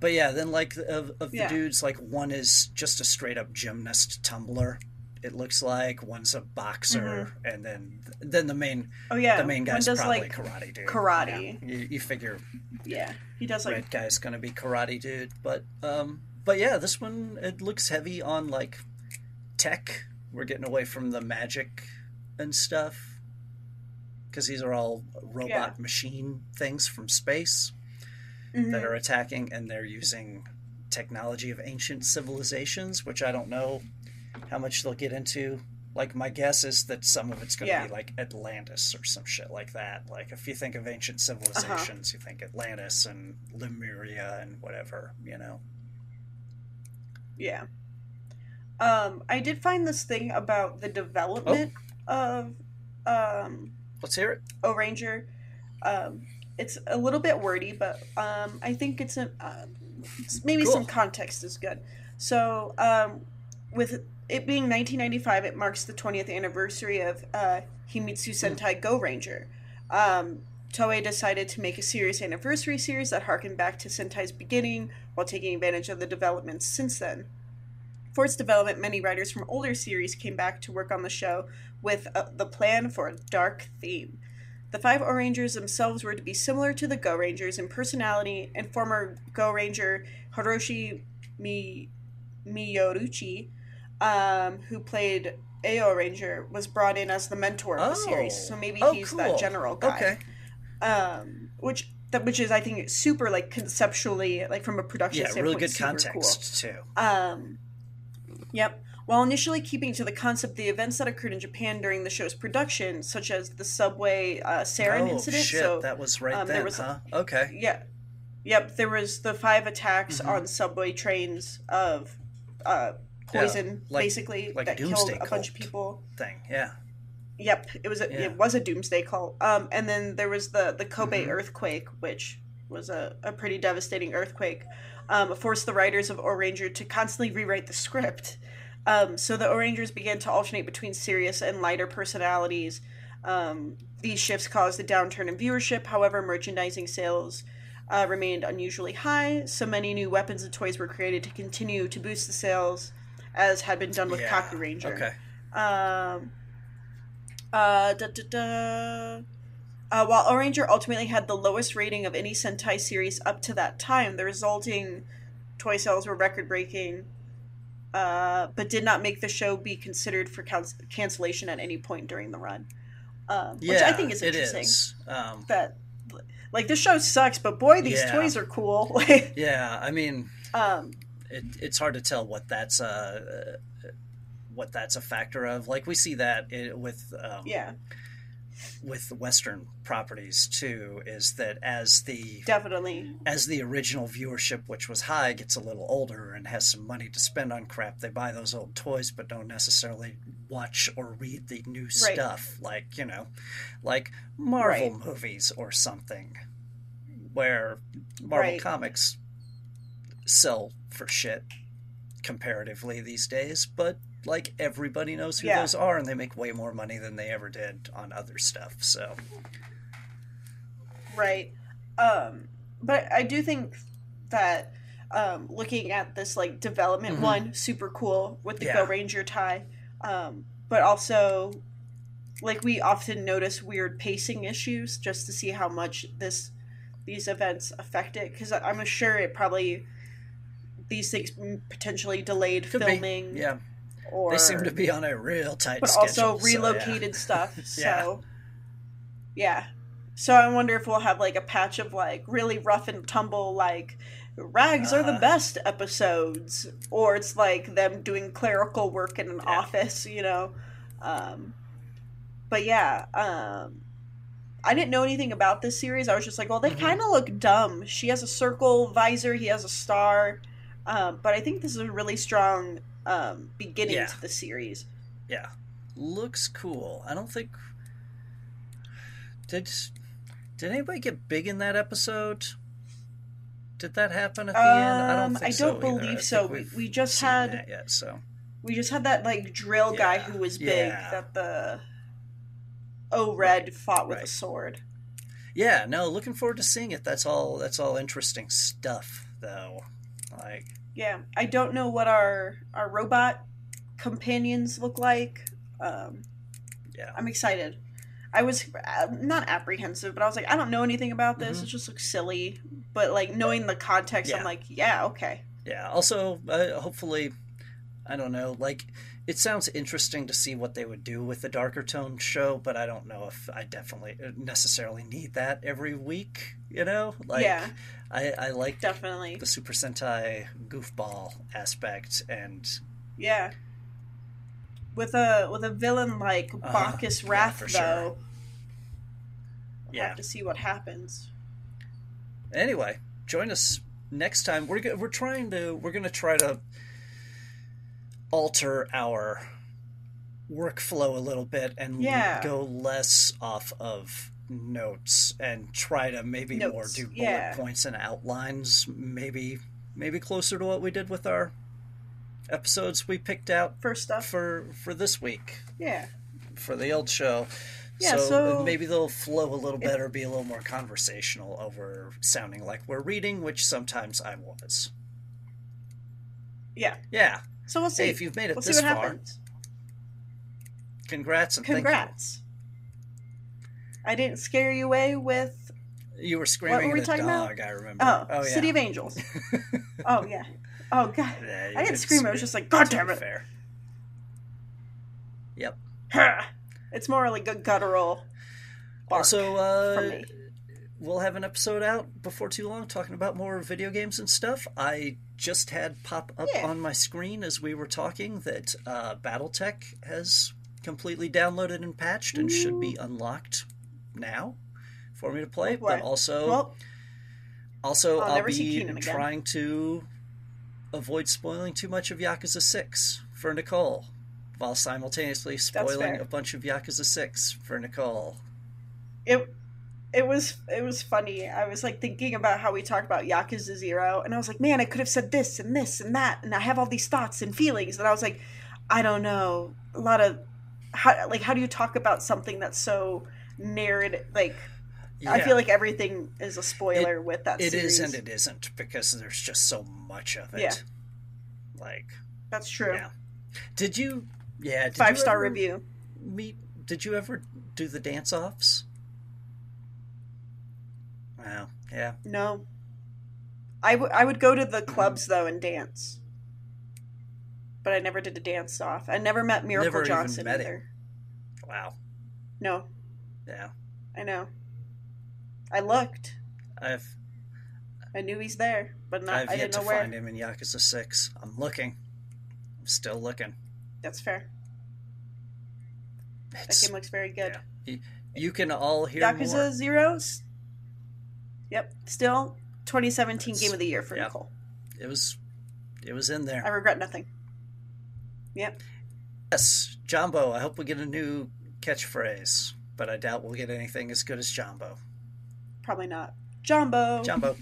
B: but yeah, then like of, of the dudes, like one is just a straight up gymnast tumbler. It looks like one's a boxer, and then then the main
A: Oh yeah.
B: the main guy's probably
A: like
B: karate dude.
A: karate.
B: Yeah. You, you figure
A: yeah. He does like
B: red guy's gonna be karate dude, but um, but yeah, this one it looks heavy on like tech. We're getting away from the magic and stuff because these are all robot
A: Yeah.
B: machine things from space
A: mhm.
B: that are attacking, and they're using technology of ancient civilizations, which I don't know how much they'll get into. Like my guess is that some of it's going to
A: Yeah.
B: be like Atlantis or some shit like that. Like if you think of ancient civilizations, you think Atlantis and Lemuria and whatever, you know.
A: Yeah. Um, I did find this thing about the development of um,
B: Let's hear it.
A: Ohranger. Um, it's a little bit wordy, but um, I think it's a uh, maybe
B: Cool.
A: some context is good. So, um, with it being 1995, it marks the 20th anniversary of uh, Himitsu Sentai Go Ranger. Um, Toei decided to make a serious anniversary series that harkened back to Sentai's beginning while taking advantage of the developments since then. For its development, many writers from older series came back to work on the show with uh, the plan for a dark theme. The five Ohrangers themselves were to be similar to the Go Rangers in personality, and former Go Ranger Hiroshi Mi- Miyauchi, um, who played AO Ranger, was brought in as the mentor of the series.
B: Oh.
A: So maybe
B: Oh,
A: he's
B: cool.
A: that general guy
B: Okay.
A: Um, which that which is I think super like conceptually like from a production
B: Yeah,
A: standpoint,
B: really good context too.
A: Um, yep. While initially keeping to the concept, the events that occurred in Japan during the show's production, such as the subway uh, sarin
B: oh
A: incident,
B: shit,
A: so
B: that was right
A: um, there was
B: huh? Okay.
A: yeah, yep, there was the five attacks
B: Mhm.
A: on subway trains of uh, poison,
B: like-
A: basically
B: like
A: that killed a bunch of people.
B: Thing. Yeah.
A: Yep, it was a
B: Yeah.
A: it was a doomsday call. Um, and then there was the the Kobe
B: Mhm.
A: earthquake, which was a, a pretty devastating earthquake. Um, forced the writers of Ohranger to constantly rewrite the script. Um, so the Ohrangers began to alternate between serious and lighter personalities. Um, these shifts caused a downturn in viewership. However, merchandising sales uh, remained unusually high. So many new weapons and toys were created to continue to boost the sales, as had been done with
B: yeah.
A: Ranger.
B: Okay.
A: Um, uh, da, da, da. Uh, while Ohranger ultimately had the lowest rating of any Sentai series up to that time, the resulting toy sales were record breaking, uh, but did not make the show be considered for cans- cancellation at any point during the run. Um,
B: Yeah,
A: which I think is interesting.
B: is. Um,
A: That, like, this show sucks, but boy, these
B: Yeah.
A: toys are cool.
B: yeah, I mean,
A: um,
B: it, it's hard to tell what that's uh, what that's a factor of. Like we see that with um,
A: yeah,
B: with Western properties too. Is that as the
A: definitely.
B: as the original viewership, which was high, gets a little older and has some money to spend on crap, they buy those old toys, but don't necessarily watch or read the new
A: Right.
B: stuff, like you know, like Marvel
A: Right.
B: movies or something, where Marvel
A: Right.
B: comics sell for shit comparatively these days, but like everybody knows who
A: Yeah.
B: those are, and they make way more money than they ever did on other stuff. So
A: Right. Um, but I do think that um, looking at this like development
B: Mhm.
A: one, super cool with the
B: Yeah.
A: Go Ranger tie. Um, but also, like we often notice weird pacing issues just to see how much this these events affect it because I'm sure it probably these things potentially delayed
B: could
A: filming
B: be, yeah,
A: or
B: they seem to be on a real tight
A: but
B: schedule.
A: also
B: so, yeah.
A: relocated stuff. So yeah. So I wonder if we'll have like a patch of like really rough and tumble like rags are the
B: Uh-huh.
A: best episodes or it's like them doing clerical work in an
B: Yeah.
A: office, you know. Um but yeah, um I didn't know anything about this series. I was just like, well, they
B: Mhm.
A: kind of look dumb. She has a circle visor, he has a star. Um, but I think this is a really strong um, beginning
B: Yeah.
A: to the series.
B: Yeah, looks cool. I don't think did did anybody get big in that episode? Did that happen at the end? I don't
A: Um, I don't
B: either.
A: believe
B: I
A: so. We-
B: we've
A: just had-
B: yet. So
A: We just had that like drill guy who was big
B: yeah.
A: that the O Red fought with a sword.
B: yeah, no, looking forward to seeing it. That's all. That's all interesting stuff, though. Like,
A: Yeah, I don't know what our our robot companions look like. Um,
B: yeah,
A: I'm excited. I was uh, not apprehensive, but I was like, I don't know anything about this.
B: Mhm.
A: It just looks silly. But like knowing the context, I'm like, yeah, okay.
B: yeah. Also, uh, hopefully, I don't know. Like, it sounds interesting to see what they would do with the darker tone show, but I don't know if I definitely uh, necessarily need that every week. You know, like
A: yeah,
B: I, I like
A: definitely.
B: the Super Sentai goofball aspect, and
A: Yeah. With a with a villain like
B: Uh-huh.
A: Bacchus
B: Yeah,
A: Wrath
B: sure.
A: though. We'll
B: Yeah.
A: have to see what happens.
B: anyway, join us next time. We're we're trying to we're gonna try to alter our workflow a little bit and
A: Yeah.
B: go less off of notes and try to maybe more do bullet
A: yeah.
B: points and outlines maybe maybe closer to what we did with our episodes we picked out
A: First stuff.
B: for for this week
A: Yeah.
B: for the old show
A: Yeah,
B: so,
A: so-
B: maybe they'll flow a little better be a little more conversational over sounding like we're reading which sometimes i was
A: Yeah.
B: yeah
A: So we'll see.
B: hey if you've made it
A: we'll
B: this
A: see what
B: far
A: happens.
B: congrats and
A: Congrats. I didn't scare you away with
B: you were screaming what
A: were we talking about?
B: i remember
A: oh,
B: yeah
A: City of Angels. oh yeah. Oh god.
B: Yeah,
A: I didn't
B: did
A: scream, I was just like, God damn it.
B: fair yep
A: it's more like a guttural
B: also uh. We'll have an episode out before too long talking about more video games and stuff. I just had pop up
A: Yeah.
B: on my screen as we were talking that uh, BattleTech has completely downloaded and patched and should be unlocked now for me to play.
A: Oh,
B: but also,
A: Well,
B: also
A: I'll
B: I'll, be trying to avoid spoiling too much of Yakuza Six for Nicole. While simultaneously spoiling a bunch of Yakuza Six for Nicole.
A: it it was it was funny. I was like thinking about how we talked about Yakuza Zero, and I was like, man, I could have said this and this and that, and I have all these thoughts and feelings, and I was like, I don't know, a lot of how like how do you talk about something that's so narrative? Like I feel like everything is a spoiler with that.
B: It
A: series.
B: is and it isn't because there's just so much of it.
A: Yeah.
B: Like,
A: That's true.
B: yeah. Did you? Yeah. Did
A: Five
B: you
A: star review.
B: Meet? Did you ever do the dance offs? Wow. Yeah.
A: No. I, w- I would go to the clubs though and dance. But I never did a dance off. I never met Miracle
B: Never
A: Johnson
B: met
A: either.
B: Wow.
A: No,
B: Yeah.
A: I know. I looked.
B: I've
A: I knew he's there, but not.
B: I've
A: I
B: yet
A: didn't
B: to
A: know where.
B: find him in Yakuza Six. I'm looking. I'm still looking.
A: That's fair. That game looks very good.
B: you can all hear
A: Yakuza
B: more.
A: Zeros. Yep, still 2017
B: That's-
A: game of the year for
B: yeah.
A: Nicole.
B: It was. It was in there.
A: I regret nothing. Yep.
B: Yes, Jumbo. I hope we get a new catchphrase, but I doubt we'll get anything as good as Jumbo.
A: Probably not. Jumbo.
B: Jumbo.